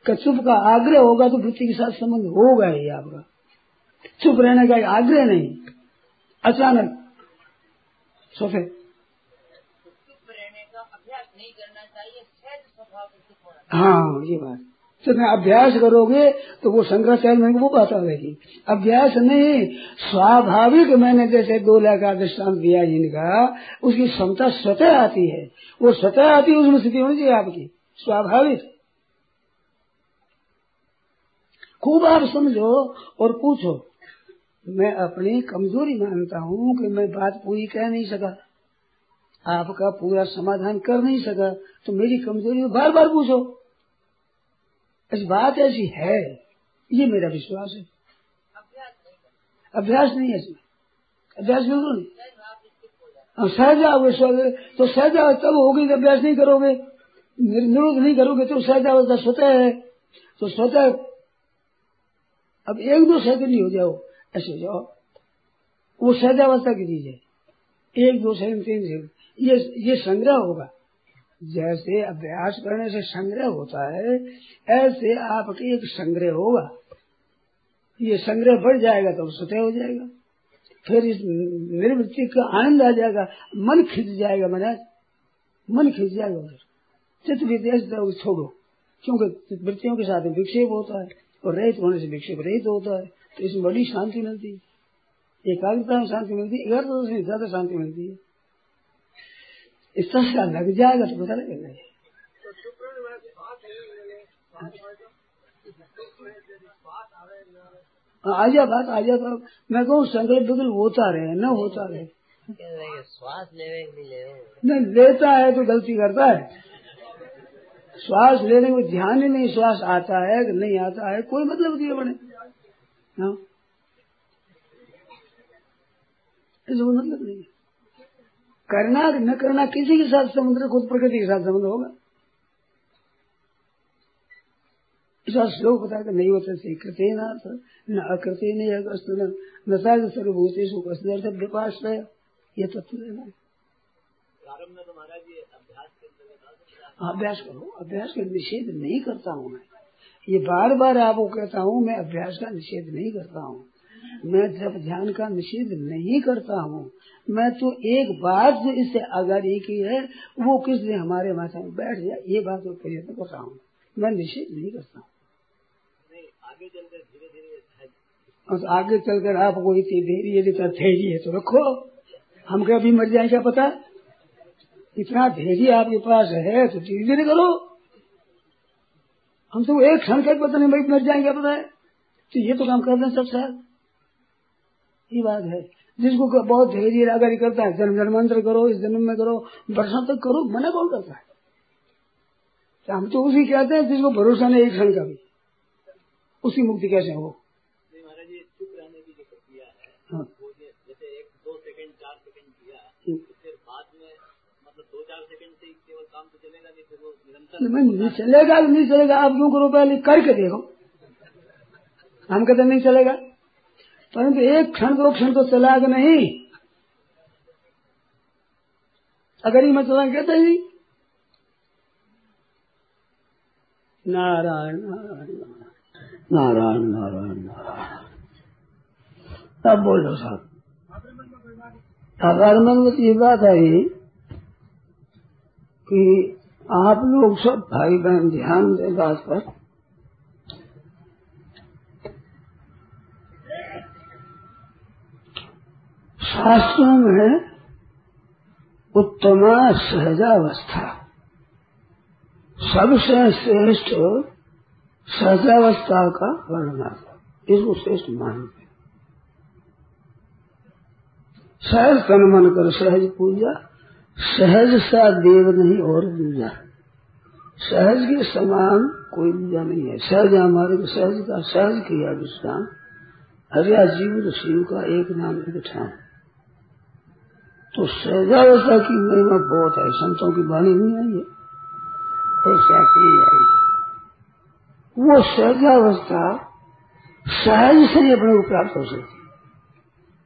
चुप का आग्रह होगा तो वृत्ति के साथ संबंध होगा ही आपका। चुप रहने का आग्रह नहीं। अचानक सोफे। हाँ ये बात। तो मैं अभ्यास करोगे तो वो शंकराचार्य में वो बात आएगी अभ्यास नहीं, स्वाभाविक मैंने जैसे दो लाख का दृष्टांत दिया जिनका उसकी क्षमता स्वतः आती है। वो स्वतः आती है, उसमें स्थिति होनी चाहिए आपकी। स्वाभाविक। खूब आप समझो और पूछो। मैं अपनी कमज़ोरी मानता हूँ कि मैं बात पूरी कह नहीं सका। आपका पूरा समाधान कर नहीं सका तो मेरी कमज़ोरी बार बार पूछो। ऐसी बात ऐसी है ये मेरा विश्वास है। अभ्यास नहीं है इसमें। अभ्यास बिल्कुल नहीं सहज हो। सहज अवस्था तो सहज अवस्था तब होगी जब अभ्यास नहीं करोगे। निर- निरोध नहीं करोगे तो सहज अवस्था स्वतः है। तो स्वतः अब एक दो सेकंड नहीं हो जाओ ऐसे हो जाओ। वो सहजावस्था की चीज़ है। एक दो सेकंड तीन सेकंड ये ये संग्रह होगा। जैसे अभ्यास करने से संग्रह होता है, ऐसे आपके एक संग्रह होगा। ये संग्रह बढ़ जाएगा तो सतह हो जाएगा। फिर इस निर्वृत्ति का आनंद आ जाएगा, मन खिंच जाएगा महाराज। मन खिंच जाएगा उधर चित्त विदेश छोड़ो क्योंकि वृत्तियों के साथ विक्षेप होता है और रहित होने से विक्षेप रहित होता है। तो इसमें बड़ी शांति मिलती है। एकाग्रता में शांति मिलती है एकाग्रता से ज़्यादा शांति मिलती है। इस तरह लग जाएगा तो पता लगेगा बात है, आ जा बात आ जा तो मैं कहूँ, संकल्प बिल्कुल होता रहे, न होता रहे। कि श्वास नहीं लेता है तो गलती करता है। श्वास लेने में ध्यान ही नहीं, श्वास आता है कि नहीं आता है, कोई मतलब नहीं बने हाँ। कोई मतलब नहीं है। करना न करना किसी के साथ समुद्र खुद प्रकृति के साथ संबंध होगा। ऐसा श्लोक बता कर नहीं होता से कृते न अकृते नहीं अगस्त न सर्वभूतेश उपस्थ विपास ये तत्व लेना है तो है। अभ्यास करो अभ्यास का निषेध नहीं करता हूँ मैं। ये बार बार आपको कहता हूँ मैं अभ्यास का निषेध नहीं करता हूँ। मैं जब ध्यान का निषेध नहीं करता हूँ मैं तो एक बात जो इससे आगाड़ी की है वो किस दिन हमारे माथा में बैठ जाए ये बात मैं प्रयत्न कर रहा हूँ मैं निषेध नहीं करता हूँ। तो आगे चलकर आपको इतनी देरी यदि धैर्य है तो रखो। हम क्या अभी मर जाए क्या पता? इतना धैर्य आपके पास है तो धीरे धीरे करो। हम तो एक क्षण का पता नहीं भाई मर जाएँगे पता? है तो ये तो काम कर दें सब साल ये बात है। जिसको बहुत धैर्य अगर करता है जन्म जन्मांतर करो इस जन्म में करो वर्षों तक करो मना कौन करता है? तो हम तो उसी कहते हैं जिसको भरोसा नहीं एक क्षण का भी। उसकी मुक्ति कैसे हो? नहीं चलेगा नहीं चलेगा आप क्यों करो पहले? करके देखो। हम कहते नहीं चलेगा। परंतु एक क्षण दो क्षण तो चला कि नहीं। अगर ही मैं चला कहते ही। नारायण नारायण नारायण नारायण। नारायण अब बोलो साहब। अगर मन में तो ये बात आई कि आप लोग सब भाई बहन ध्यान दें बात पर। शास्त्रों में उत्तमा सहजावस्था। सबसे श्रेष्ठ सहजावस्था का वर्णन। आता इसको श्रेष्ठ मानते सहज तन मन कर सहज पूजा, सहज सा देव नहीं और पूजा। सहज के समान कोई पूजा नहीं है। सहज हमारे सहज का, सहज किया विश्राम हरिया जीव, शिव का एक नाम एक तो सहजावस्था की महिमा बहुत है, संतों की वाणी नहीं आई है। और ही आई। है वो सहजावस्था सहज से ही अपने को प्राप्त हो सकती। है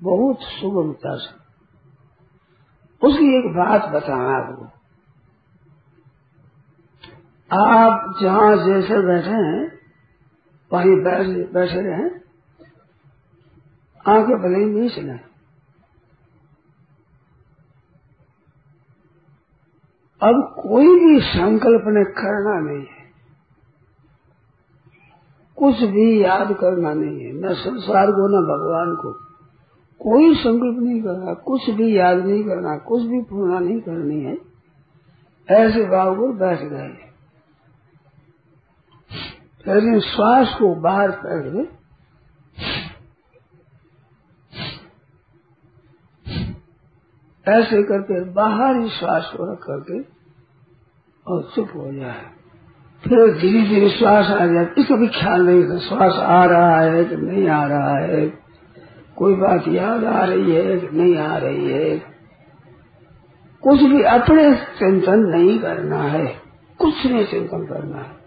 बहुत सुगमता से। उसकी एक बात बताना आपको। आप जहाँ जैसे बैठे हैं, वहीं बैठे रहे, आँखें भले ही नहीं चलाए अब कोई भी संकल्प ने करना नहीं है। कुछ भी याद करना नहीं है। न संसार को, न भगवान को। कोई संकल्प नहीं करना, कुछ भी याद नहीं करना, कुछ भी पूर्णा नहीं करनी है। ऐसे भाव को बैठ गए। श्वास को बाहर कर ऐसे करके बाहर ही श्वास को रख करके और चुप हो जाए। फिर धीरे धीरे श्वास आ जाए। इसका भी ख्याल नहीं था। श्वास आ रहा है कि नहीं आ रहा है? कोई बात याद आ रही है कि नहीं आ रही है? कुछ भी अपने चिंतन नहीं करना है। कुछ नहीं चिंतन करना है।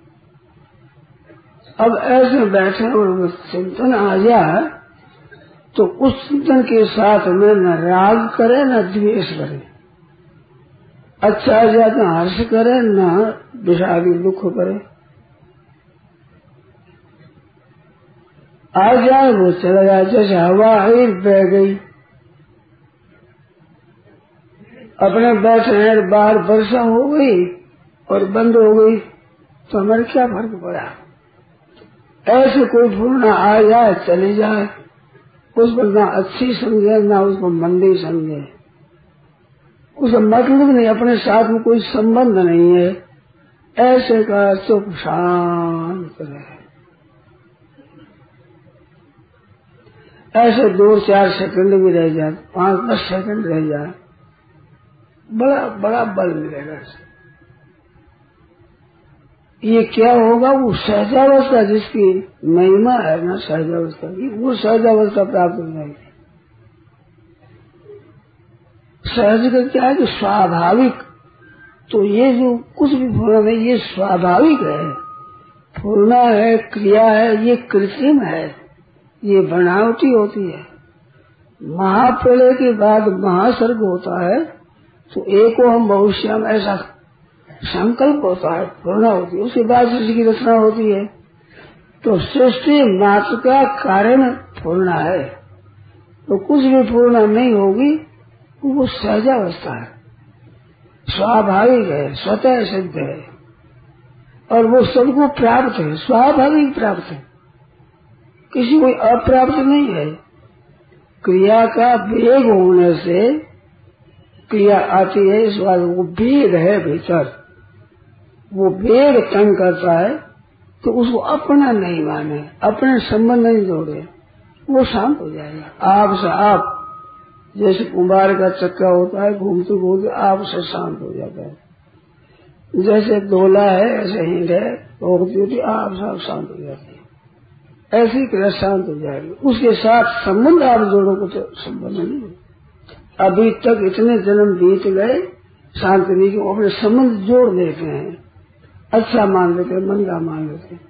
अब ऐसे बैठे और चिंतन आ जाए तो उस चिंतन के साथ में न राग करे, न द्वेष करे। अच्छा आ जाए तो हर्ष करे, न विषाद दुख करे। आ जाए वो, चला जाए, जैसे हवा आई बह गई। अपने बैठे हैं, बाहर वर्षा हो गई और बंद हो गई तो हमारे क्या फ़र्क पड़ा? ऐसे कोई पूर्णा आ जाए, चले जाए। उसको ना अच्छी समझे, ना उसको मंदी समझे। उसका मतलब नहीं, अपने साथ में कोई संबंध नहीं है। ऐसे का चुप शांत रहे। ऐसे दो चार सेकंड भी रह जाए, पाँच दस सेकंड रह जाए, बड़ा बड़ा बल मिलेगा ये क्या होगा? वो सहजावस्था जिसकी महिमा है ना सहजावस्था की वो सहजावस्था प्राप्त हो जाएगी। सहज का क्या है कि स्वाभाविक। तो ये जो कुछ भी फूलना है ये स्वाभाविक है। फूलना है, क्रिया है, ये कृत्रिम है। ये बनावटी होती है। महाप्रलय के बाद महासर्ग होता है। तो एको हम भविष्य में ऐसा संकल्प होता है पूर्णा होती है, उसके बाद सृष्टि की रचना होती है। तो सृष्टि मात्र का कारण पूर्णा है। तो कुछ भी पूर्णा नहीं होगी, वो सहजावस्था है। स्वाभाविक है, स्वतः सिद्ध है। और वो सबको प्राप्त है, स्वाभाविक प्राप्त है। किसी को अप्राप्त नहीं है। क्रिया का वेग होने से क्रिया आती है, इस बात वो वेग है भीतर। वो वेग तंग करता है तो उसको अपना नहीं माने, अपने संबंध नहीं जोड़े, वो शांत हो जाएगा। आप से आप, जैसे कुंभार का चक्का होता है, घूमते घूमते आप से शांत हो जाता है। जैसे डोला है, ऐसे ही है रोकती होती आप से आप शांत हो जाती है। ऐसी क्रिया शांत हो जाएगी। उसके साथ संबंध आप जोड़ो को तो संबंध नहीं अभी तक इतने जन्म बीत गए, शांति नहीं अपने संबंध जोड़ देते हैं। अच्छा मान लेते हैं मंदा मान लेते। हैं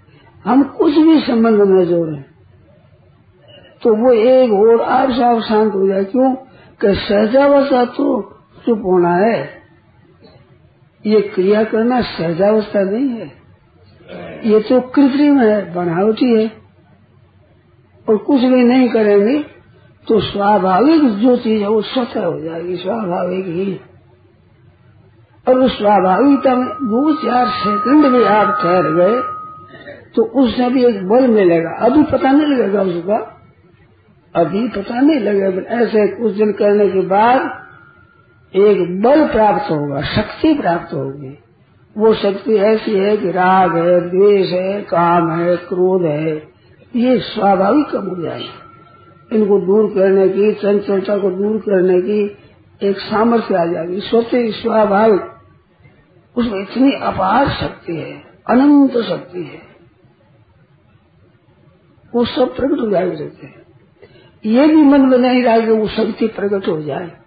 हम कुछ भी संबंध न जोड़े तो वो एक और आप साफ़ शांत हो जाए, क्यों? कि सहजावस्था तो चुप होना है। ये क्रिया करना सहजावस्था नहीं है। ये तो कृत्रिम है, बनावटी है। और कुछ भी नहीं करेंगे तो स्वाभाविक जो चीज़ है, वो स्वतः हो जाएगी, स्वाभाविक ही। और उस स्वाभाविकता में दो चार सेकंड में आप ठहर गए तो उससे भी एक बल मिलेगा। अभी पता नहीं लगेगा उसका। अभी पता नहीं लगेगा। ऐसे कुछ दिन करने के बाद एक बल प्राप्त होगा, शक्ति प्राप्त होगी। वो शक्ति ऐसी है कि राग है, द्वेष है, काम है, क्रोध है। ये स्वाभाविक कम हो। जाएगी इनको दूर करने की, चंचलता को दूर करने की एक सामर्थ्य आ जाएगी। स्वतः स्वाभाविक। उसमें इतनी अपार शक्ति है, अनंत शक्ति है। वो सब प्रकट हो जाए रहते हैं। ये भी मन में नहीं रहा कि वो शक्ति प्रकट हो जाए।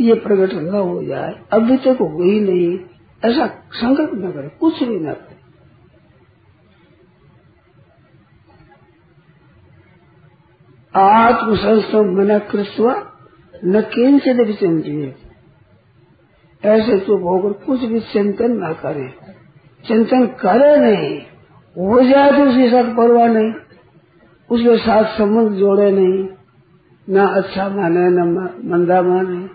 ये प्रकट न हो जाए। अभी तक हो ही नहीं। ऐसा संकल्प न करे, कुछ भी न करे। आत्मसंस्थव मन कृष्ण न किंचित विचिंतिए ऐसे चुप होकर कुछ भी चिंतन न करे। चिंतन करे नहीं। हो जाए तो उसके साथ परवाह नहीं। उसके साथ संबंध जोड़े नहीं। ना अच्छा माने, न मंदा माने।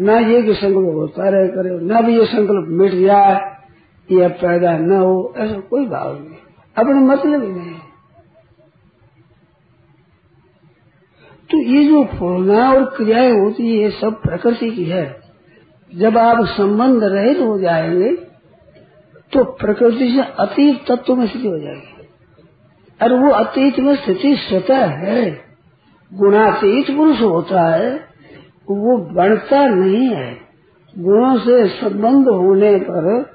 ना ये कि संकल्प होता रहे करे। ना भी ये संकल्प मिट जाए, या पैदा न हो, ऐसा कोई भाव नहीं। अपने मतलब ही नहीं। तो ये जो फूलना और क्रियाएँ होती है, ये सब प्रकृति की है। जब आप संबंध रहित हो जाएँगे तो प्रकृति से अतीत तत्व में स्थिति हो जाएगी। और वो अतीत में स्थिति स्वतः है। गुणातीत पुरुष होता है, वो बढ़ता नहीं है। गुणों से संबंध होने पर,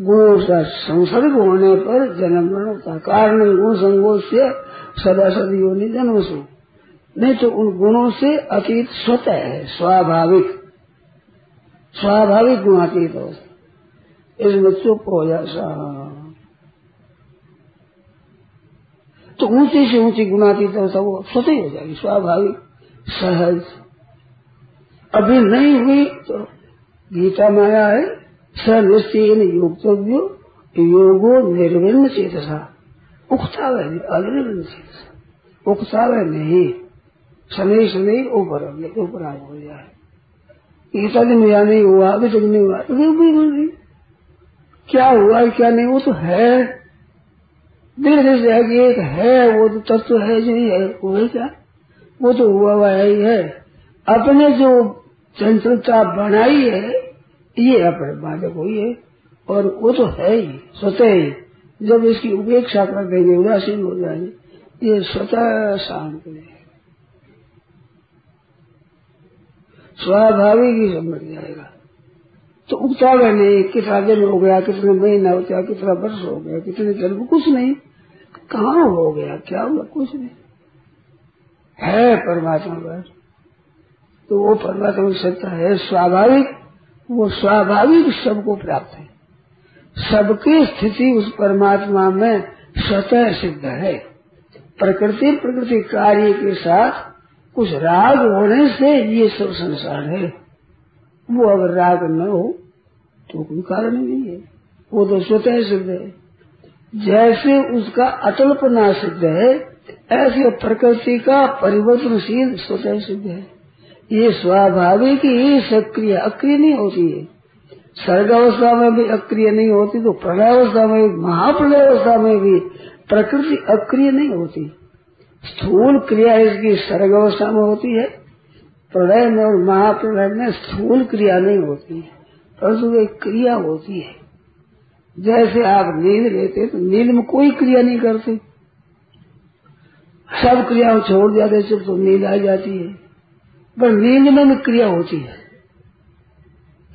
गुणों का संसर्ग होने पर जन्म होता कारण, गुण संगों से सदा सदी होनी जन्म से नहीं तो उन गुणों से अतीत स्वतः है, स्वाभाविक। स्वाभाविक गुणातीत हो। इसमें चुप हो जा तो ऊँची से ऊँची गुणातीत अवस्था वो स्वतः हो जाएगी, स्वाभाविक, सहज। अभी नहीं हुई तो गीता माया है, सनिश्चयन योगतव्यो योगो निर्विन्न चेतसा उकतावे नहीं अनिर्विन्न चेतसा उकतावे नहीं। शनि शनि, ऊपर ऊपर आग हो। जाए इतना दिन या नहीं हुआ, अभी तक नहीं हुआ तो भी क्या हुआ, क्या नहीं, वो तो है। दीर्घ से है कि एक है, वो तो तत्व है, जो है वो है क्या? वो तो हुआ हुआ है ही है। अपने जो चंचलता बनाई है, ये अपने बाधक हुई है और वो तो है ही, स्वतः ही। जब इसकी उपेक्षा कर देंगे उदासीन हो जाएँगे, ये स्वतः शांत है। स्वाभाविक ही समझ जाएगा। तो उगता नहीं कितना दिन हो गया, कितने महीना हो गया, कितना वर्ष हो गया, कितने जन्म, कुछ नहीं। कहाँ हो गया, क्या हुआ, कुछ नहीं। है परमात्मा बस। तो वो परमात्मा की सत्ता है, स्वाभाविक, वो स्वाभाविक सबको प्राप्त है। सबकी स्थिति उस परमात्मा में स्वतः सिद्ध है। प्रकृति प्रकृति कार्य के साथ कुछ राग होने से ये सब संसार है। वो अगर राग न हो तो कोई कारण नहीं है। वो तो स्वतः सिद्ध है। जैसे उसका अटलपना सिद्ध है, ऐसे प्रकृति का परिवर्तनशील स्वतः सिद्ध है। ये स्वाभाविक ही सक्रिय, अक्रिय नहीं होती है। सर्ग अवस्था में भी अक्रिय नहीं होती तो प्रलय अवस्था में भी महाप्रलय अवस्था में भी प्रकृति अक्रिय नहीं होती। स्थूल क्रिया इसकी सर्ग अवस्था में होती है। प्रलय में और महाप्रलय में स्थूल क्रिया नहीं होती है, परंतु एक क्रिया होती है। जैसे आप नींद लेते तो नींद में कोई क्रिया नहीं करते। सब क्रियाओं छोड़ जाते सिर्फ़ तो नींद आ जाती है। पर नींद में भी क्रिया होती है।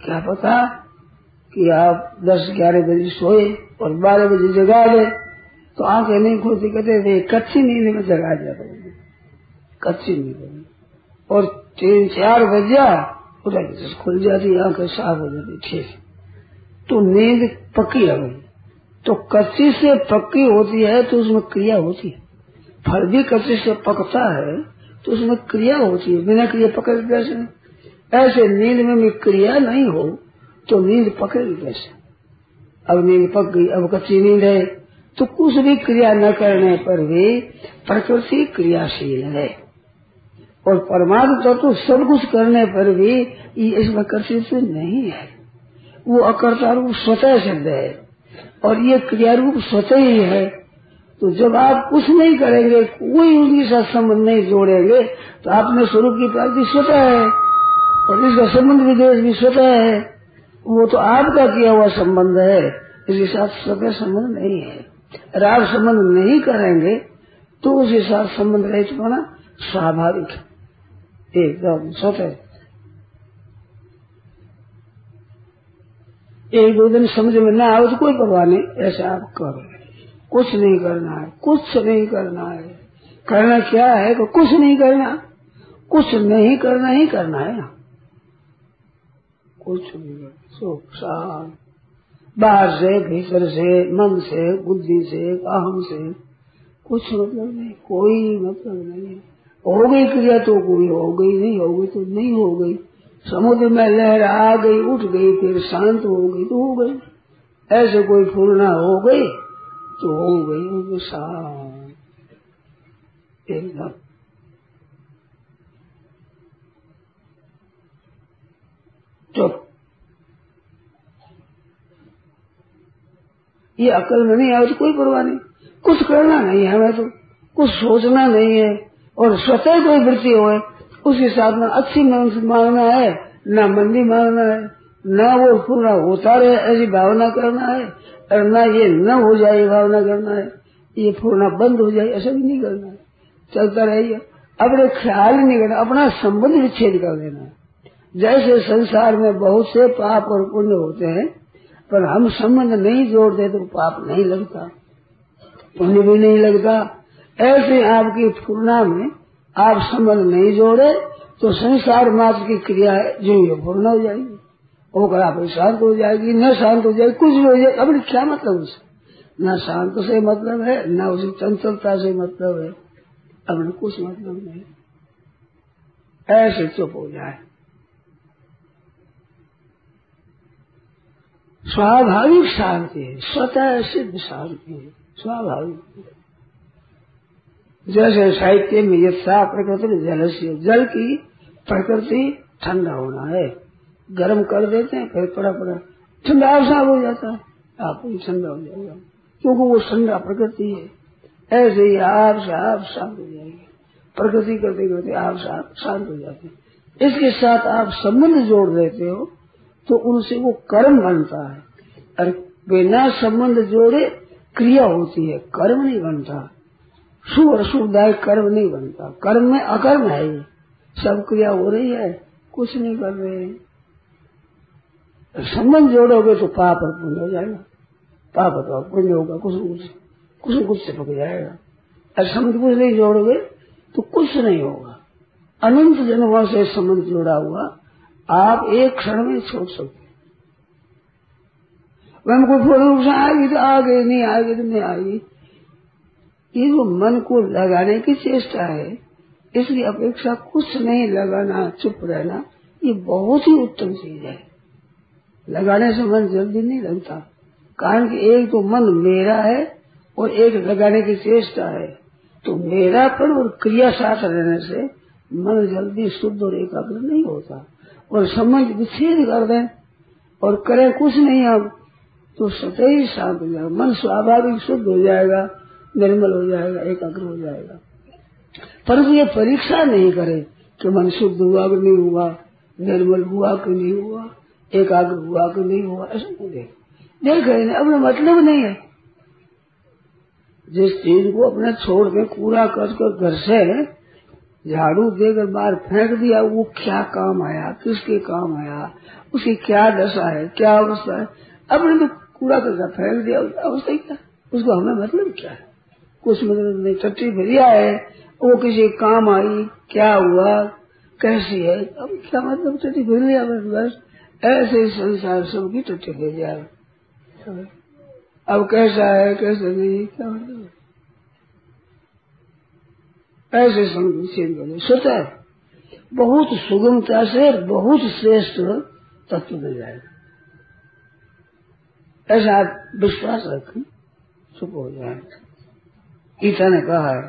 क्या पता कि आप दस ग्यारह बजे सोए और बारह बजे जगा गए तो आँखें नहीं खुलती, कहते कच्ची नींद में जगा जाता कच्ची नींद और तीन, चार बजा उधर खुल जाती, आँखें साफ़ हो जाती, ठीक। तो नींद पक्की है गई। तो कच्ची से पक्की होती है तो उसमें क्रिया होती है। फल भी कच्ची से पकता है तो उसमें क्रिया होती है, बिना क्रिया पकड़ कैसे? ऐसे नींद में भी क्रिया नहीं हो तो नींद पकड़ेगी कैसे? अब नींद पक गई, अब कच्ची नींद है। तो कुछ भी क्रिया न करने पर भी प्रकृति क्रियाशील है। और परमात्मा तत्व तो सब कुछ करने पर भी इसमें कर्तृत्व नहीं है। वो अकर्ता रूप स्वतः सिद्ध है। और ये क्रिया रूप स्वतः ही है। तो जब आप कुछ नहीं करेंगे, कोई उनके साथ संबंध नहीं जोड़ेंगे तो आपने स्वरूप की प्राप्ति स्वतः है। और इसका संबंध विदेश भी स्वतः है। वो तो आपका किया हुआ संबंध है। इसके साथ स्वतः संबंध नहीं है। आप संबंध नहीं करेंगे तो उसके साथ संबंध रहित होना स्वाभाविक है। एकदम स्वतः एक दो दिन समझ में ना आए तो कोई परवाह नहीं, ऐसा आप करो। कुछ नहीं करना है, कुछ नहीं करना है। करना क्या है तो कुछ नहीं करना, कुछ नहीं करना ही करना है। ना कुछ नहीं करना, सुख, शांत। बाहर से, भीतर से, मन से, बुद्धि से, अहम से, कुछ मतलब नहीं, कोई मतलब नहीं। है गई क्रिया तो कोई, हो गई नहीं, हो गई तो नहीं हो गई। समुद्र में लहर आ गई, उठ गई, फिर शांत हो गई तो हो गई। ऐसे कोई पूर्णा हो गई तो हो गई शांत। एकदम चुप। ये अकल में नहीं आए तो कोई परवाह नहीं। कुछ करना नहीं है हमें तो कुछ सोचना नहीं है, और स्वतः कोई वृत्ति हो उसके साथ में अच्छी मांगना है, न मंदी मांगना है, न वो पूरा होता रहे ऐसी भावना करना है, और न ये न हो जाए भावना करना है, ये पूर्णा बंद हो जाए, ऐसा भी नहीं करना है। चलता रहिए। अपने ख्याल नहीं करना, अपना संबंध विच्छेद कर देना है। जैसे संसार में बहुत से पाप और पुण्य होते हैं पर हम संबंध नहीं जोड़ते तो पाप नहीं लगता, पुण्य भी नहीं लगता। ऐसे आपकी पूर्णा में आप संबंध नहीं जोड़े तो संसार मात्र की क्रिया है, जो ये पूर्ण हो जाएगी होकर आप शांत हो जाएगी, न शांत हो जाएगी, कुछ भी हो जाएगी अपने क्या मतलब उसे न शांत से मतलब है, न उसी चंचलता से मतलब है अपने कुछ मतलब नहीं। ऐसे चुप हो जाए। स्वाभाविक शांति है, स्वतः सिद्ध शांति है, स्वाभाविक। जैसे साहित्य में यथा प्रकृति जल से जल की प्रकृति ठंडा होना है। गर्म कर देते हैं, फिर पड़ा पड़ा ठंडा साफ़ हो जाता है, आप ही ठंडा हो जाएगा। क्योंकि वो ठंडा प्रकृति है। ऐसे ही आप साफ़ शांत हो जाएगी। प्रकृति करते करते आप साफ़ शांत हो जाते हैं। इसके साथ आप संबंध जोड़ देते हो तो उनसे वो कर्म बनता है। और बिना संबंध जोड़े क्रिया होती है, कर्म नहीं बनता। शुभ और शुभदायक कर्म नहीं बनता। कर्म में अकर्म है सब क्रिया हो रही है, कुछ नहीं कर रहे हैं। संबंध जोड़ोगे तो पाप और पुण्य हो जाएगा। पाप तो पुण्य होगा, कुछ कुछ कुछ न कुछ से पक जाएगा। और संबंध कुछ नहीं जोड़ोगे तो कुछ नहीं होगा। अनंत जन्मों से संबंध जोड़ा हुआ आप एक क्षण में छोड़ सकते वह को रूप से आएगी तो आ गई नहीं आएगी तो नहीं आएगी। ये जो मन को लगाने की चेष्टा है इसकी अपेक्षा कुछ नहीं लगाना, चुप रहना, ये बहुत ही उत्तम चीज़ है। लगाने से मन जल्दी नहीं लगता। कारण कि एक तो मन मेरा है और एक लगाने की चेष्टा है। तो मेरा पर और क्रिया साथ रहने से मन जल्दी शुद्ध और एकाग्र नहीं होता। और समझ विच्छेद कर दें और करें कुछ नहीं अब तो सतह ही शांत हो जाएगा मन स्वाभाविक शुद्ध हो जाएगा, निर्मल हो जाएगा, एकाग्र हो जाएगा। परंतु ये परीक्षा नहीं करे कि मन शुद्ध हुआ कि नहीं हुआ, निर्मल हुआ कि नहीं हुआ, एकाग्र हुआ कि नहीं हुआ, ऐसा नहीं। देख देख रहे अपना मतलब नहीं है। जिस चीज़ को अपने छोड़ के कूड़ा कर घर से झाड़ू देकर बाहर फेंक दिया, वो क्या काम आया, किसके काम आया, उसकी क्या दशा है, क्या अवस्था है? अपने तो कूड़ा करके फेंक दिया अवस्था ही क्या? उसको हमें मतलब क्या है? कुछ मतलब नहीं टट्टी भरिया है, वो किसी काम आई, क्या हुआ, कैसी है? अब क्या मतलब टट्टी भर लिया बस, ऐसे संसार सबकी टट्टी भर जाए अब कैसा है, कैसा नहीं, क्या मतलब? ऐसे संचित स्वतः बहुत सुगमता से बहुत श्रेष्ठ तत्व मिल जाएगा। ऐसा आप विश्वास रखें, चुप हो जाएगा गीता ने कहा है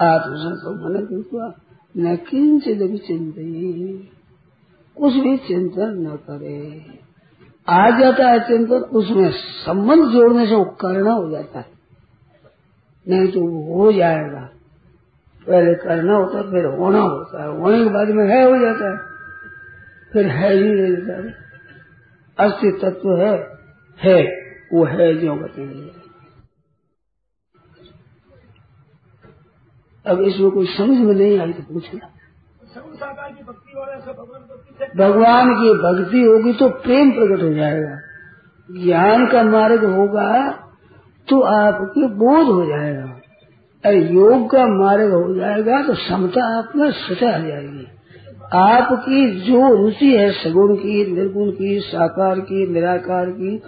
आत्मसंतो मन कृपा न किंचित भी चिंतित कुछ भी चिंतन न करे। आ जाता है चिंतन, उसमें संबंध जोड़ने से वो करना हो जाता है। नहीं तो हो जाएगा। पहले करना होता है फिर होना होता है। होने के बाद में है, हो जाता है। फिर है ही नहीं जाता है अस्थि तत्व है है, वो है जो बताएँगे अब इसमें कोई समझ में नहीं आई तो पूछना। भगवान की भक्ति होगी तो प्रेम प्रकट हो जाएगा। ज्ञान का मार्ग होगा तो आपके बोध हो जाएगा। और योग का मार्ग हो जाएगा तो समता आप में सचा आ जाएगी। आपकी जो रुचि है, सगुण की, निर्गुण की, साकार की, निराकार की,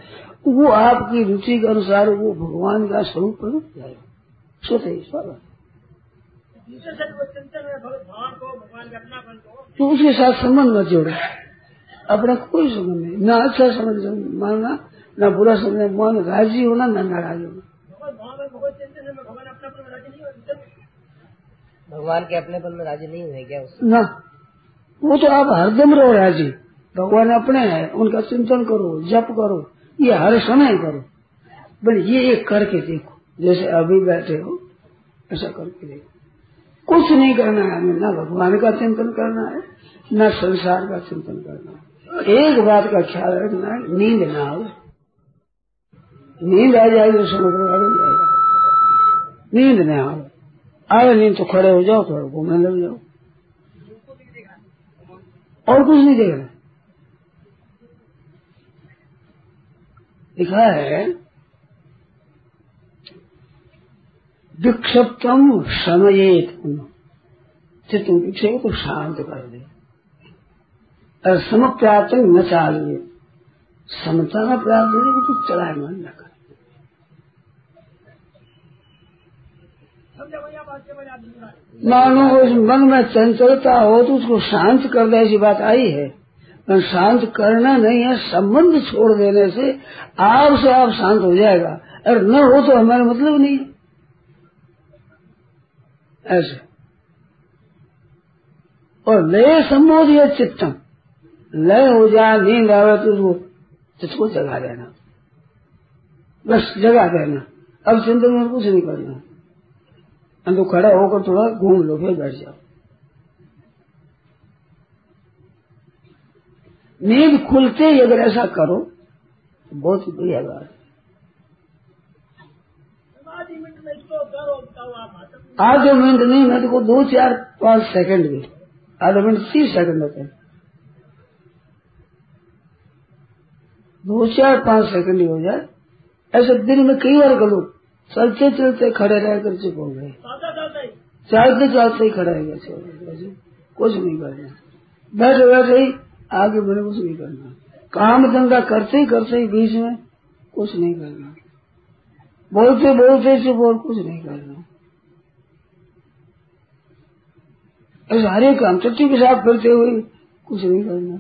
वो आपकी रुचि के अनुसार वो भगवान का स्वरूप प्रकट जाएगा। ही स्वागत तो उसके साथ संबंध मत जोड़ो। अपना कोई संबंध नहीं। ना अच्छा समझ मानना, ना बुरा समझना मन राज़ी होना, ना नाराज़ होना। भगवान के अपने अपनेपन में राज़ी नहीं हुए क्या उससे? ना। वो तो आप हरदम रहो राज़ी भगवान अपने हैं उनका चिंतन करो जप करो ये हर समय करो। बल ये एक करके देखो जैसे अभी बैठे हो ऐसा करके देखो। कुछ नहीं करना है हमें न भगवान का चिंतन करना है न संसार का चिंतन करना है। एक बात का ख्याल रखना है नींद ना हो नींद आ जाएगी तो नींद ना हो आए नींद तो खड़े हो जाओ थोड़ा घूमने लग जाओ और कुछ नहीं देखना लिखा है। विक्षिप्तम समयेत चित्त विक्षेप को शांत कर दे। और न चाहिए समता न प्राप्त हो तो चलाए मन न कर मानो उस मन में चंचलता हो तो उसको शांत कर दे, ऐसी बात आई है। शांत करना नहीं है, संबंध छोड़ देने से आप से आप शांत हो जाएगा। अगर न हो तो हमारा मतलब नहीं है। ऐसे। और लय संबोध या चित्तम। लय हो जाए नींद आवे तो उसको चित्त को जगा देना। बस जगा देना। अब चिंतन में कुछ नहीं करना। तो खड़ा होकर थोड़ा घूम लो, फिर बैठ जाओ। नींद खुलते ही अगर ऐसा करो तो बहुत ही बढ़िया बात है। आधे मिनट नहीं, मैं तो दो, चार, पाँच सेकंड भी। आधा मिनट तीस सेकंड होते हैं। दो, चार, पाँच सेकंड ही हो जाए। ऐसे दिन में कई बार करो। चलते चलते खड़े रह कर चुप हो। गए चलते चलते ही खड़े रह गए। कुछ नहीं करना बैठे बैठे ही आगे बढ़े कुछ नहीं करना काम धंधा करते ही करते ही बीच में कुछ नहीं करना। बोलते बोलते चुप और कुछ नहीं करना। ऐसे हरे काम चट्टी साथ करते हुए कुछ नहीं करना।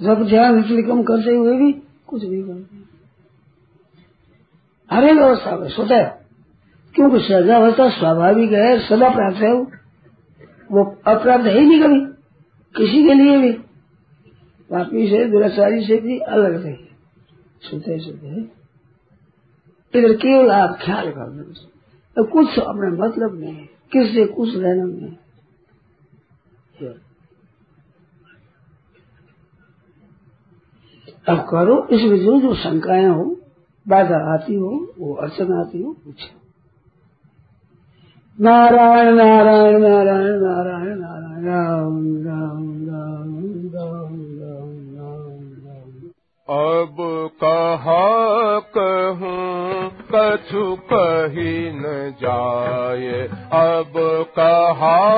जब ध्यान कम करते हुए भी कुछ नहीं करना। हरेक अवस्था में स्वतः क्योंकि सजावस्था स्वाभाविक है सदा प्राप्त है वो। अप्राप्त है ही नहीं कभी किसी के लिए भी। पापी से दुराचारी से भी अलग रहे सुते सुते इधर केवल आप ख्याल कर तो कुछ अपने मतलब नहीं है किससे कुछ लेना नहीं अब करो इसमें जो जो शंकाएँ हो बाधा आती हो, वो अड़चन आती हो, पूछो। नारायण नारायण नारायण नारायण नारायण, राम राम राम राम राम राम। अब कहा कहूँ, कछु कही न जाए। अब कहा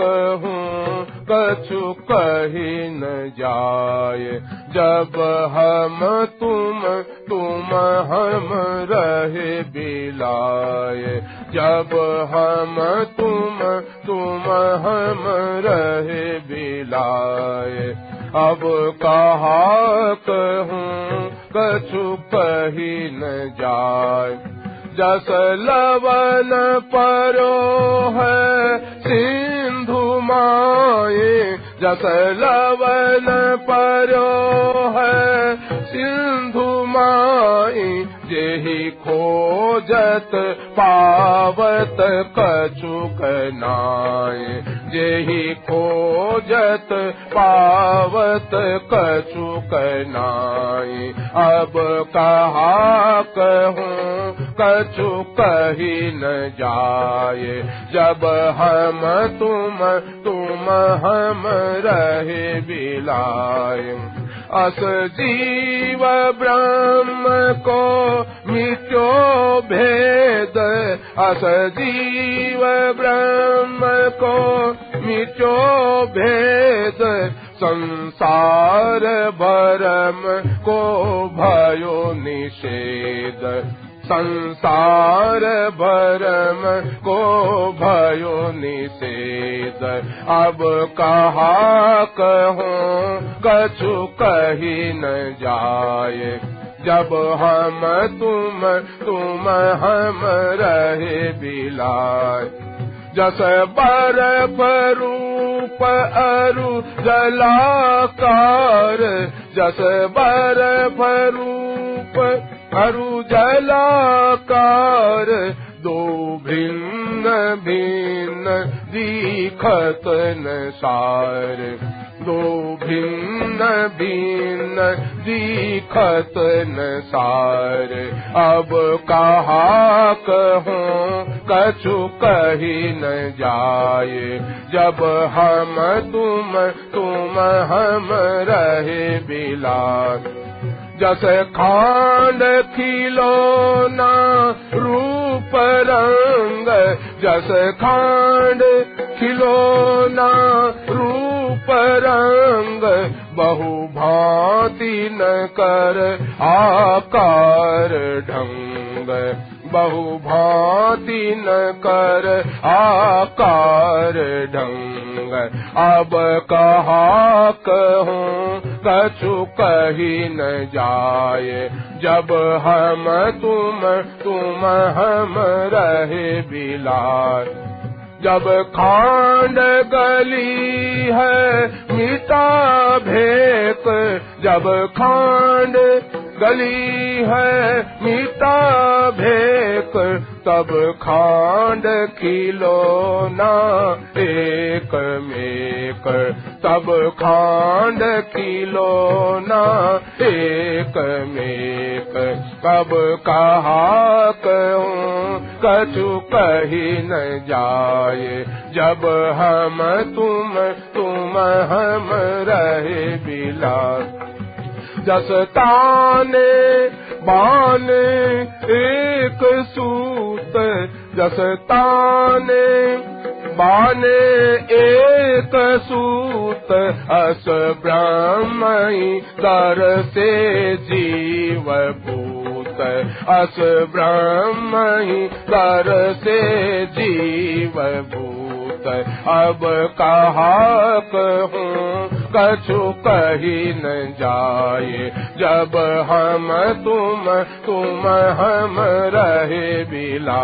कहूँ, कछु कही न जाए। जब हम तुम तुम हम रहे बिलाए। जब हम तुम तुम हम रहे बिलाए। अब कहा कहूँ कछु कही न जाय जस लवन परो है सिंधु माए जस लवन परो है, सिंधु माई जेहि खोजत पावत कछुक नाय। जेहि खोजत पावत कछुक नाय। अब कहा कहूँ कछु कही न जाए जब हम तुम तुम हम रहे बिलाए अस जीव ब्रह्म को मिटो भेद। अस जीव ब्रह्म को मिटो भेद। संसार भरम को भयो निषेध। संसार भरम को भयो निषेध। अब कहा कहूँ, कछु कही न जाए। जब हम तुम तुम हम रहे बिलाए। जस बर्फ़ रूप अरु जलाकार, जस बर्फ़ रूप अरु जलाकार दो भिन्न भिन्न दीखत सार दो भिन्न भिन्न दीखत सार अब कहा कहूँ, कछु कही न जाए। जब हम तुम तुम हम रहे बिलास जस खांड खिलौना रूप रंग, जस खांड खिलौना रूप रंग बहु भांति न कर आकार ढंग। बहु भांति न कर आकार ढंग। अब कहा कहूँ, कछु कही न जाए। जब हम तुम तुम हम रहे बिलार जब खांड गली है मिटा भेक जब खांड गली है मिटा भेक तब खांड खिलो खिलौना एक मेक, तब खांड खिलो खिलौना एक मेक, कब कहा कहूँ, कछु कही न जाए, जब हम तुम तुम हम रहे बिला जस ताने बान एक सूत जस ताने बाने एक सूत अस ब्रह्मई दर से जीव भूत अस ब्रह्मई दर से जीव भूत अब कहा कहूँ कछु कही न जाए। जब हम तुम तुम हम रहे बिला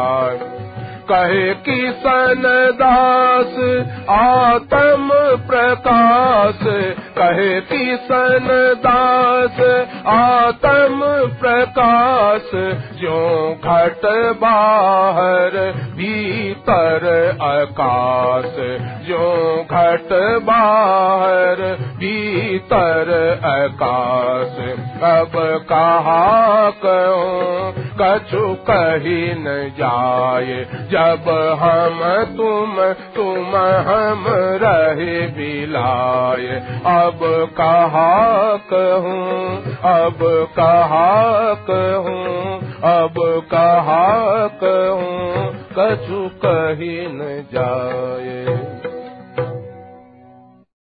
कहे किसन दास आत्म प्रकाश। कहे किसन दास आत्म प्रकाश। जो घट बाहर भीतर आकाश। जो घट बाहर भीतर आकाश। अब कहा कहूँ, कछु कही न जाए। जब हम तुम तुम हम रहे बिलाए अब कहा कहूँ, अब कहा कहूँ, अब कहा कहूँ, कछु कही न जाए।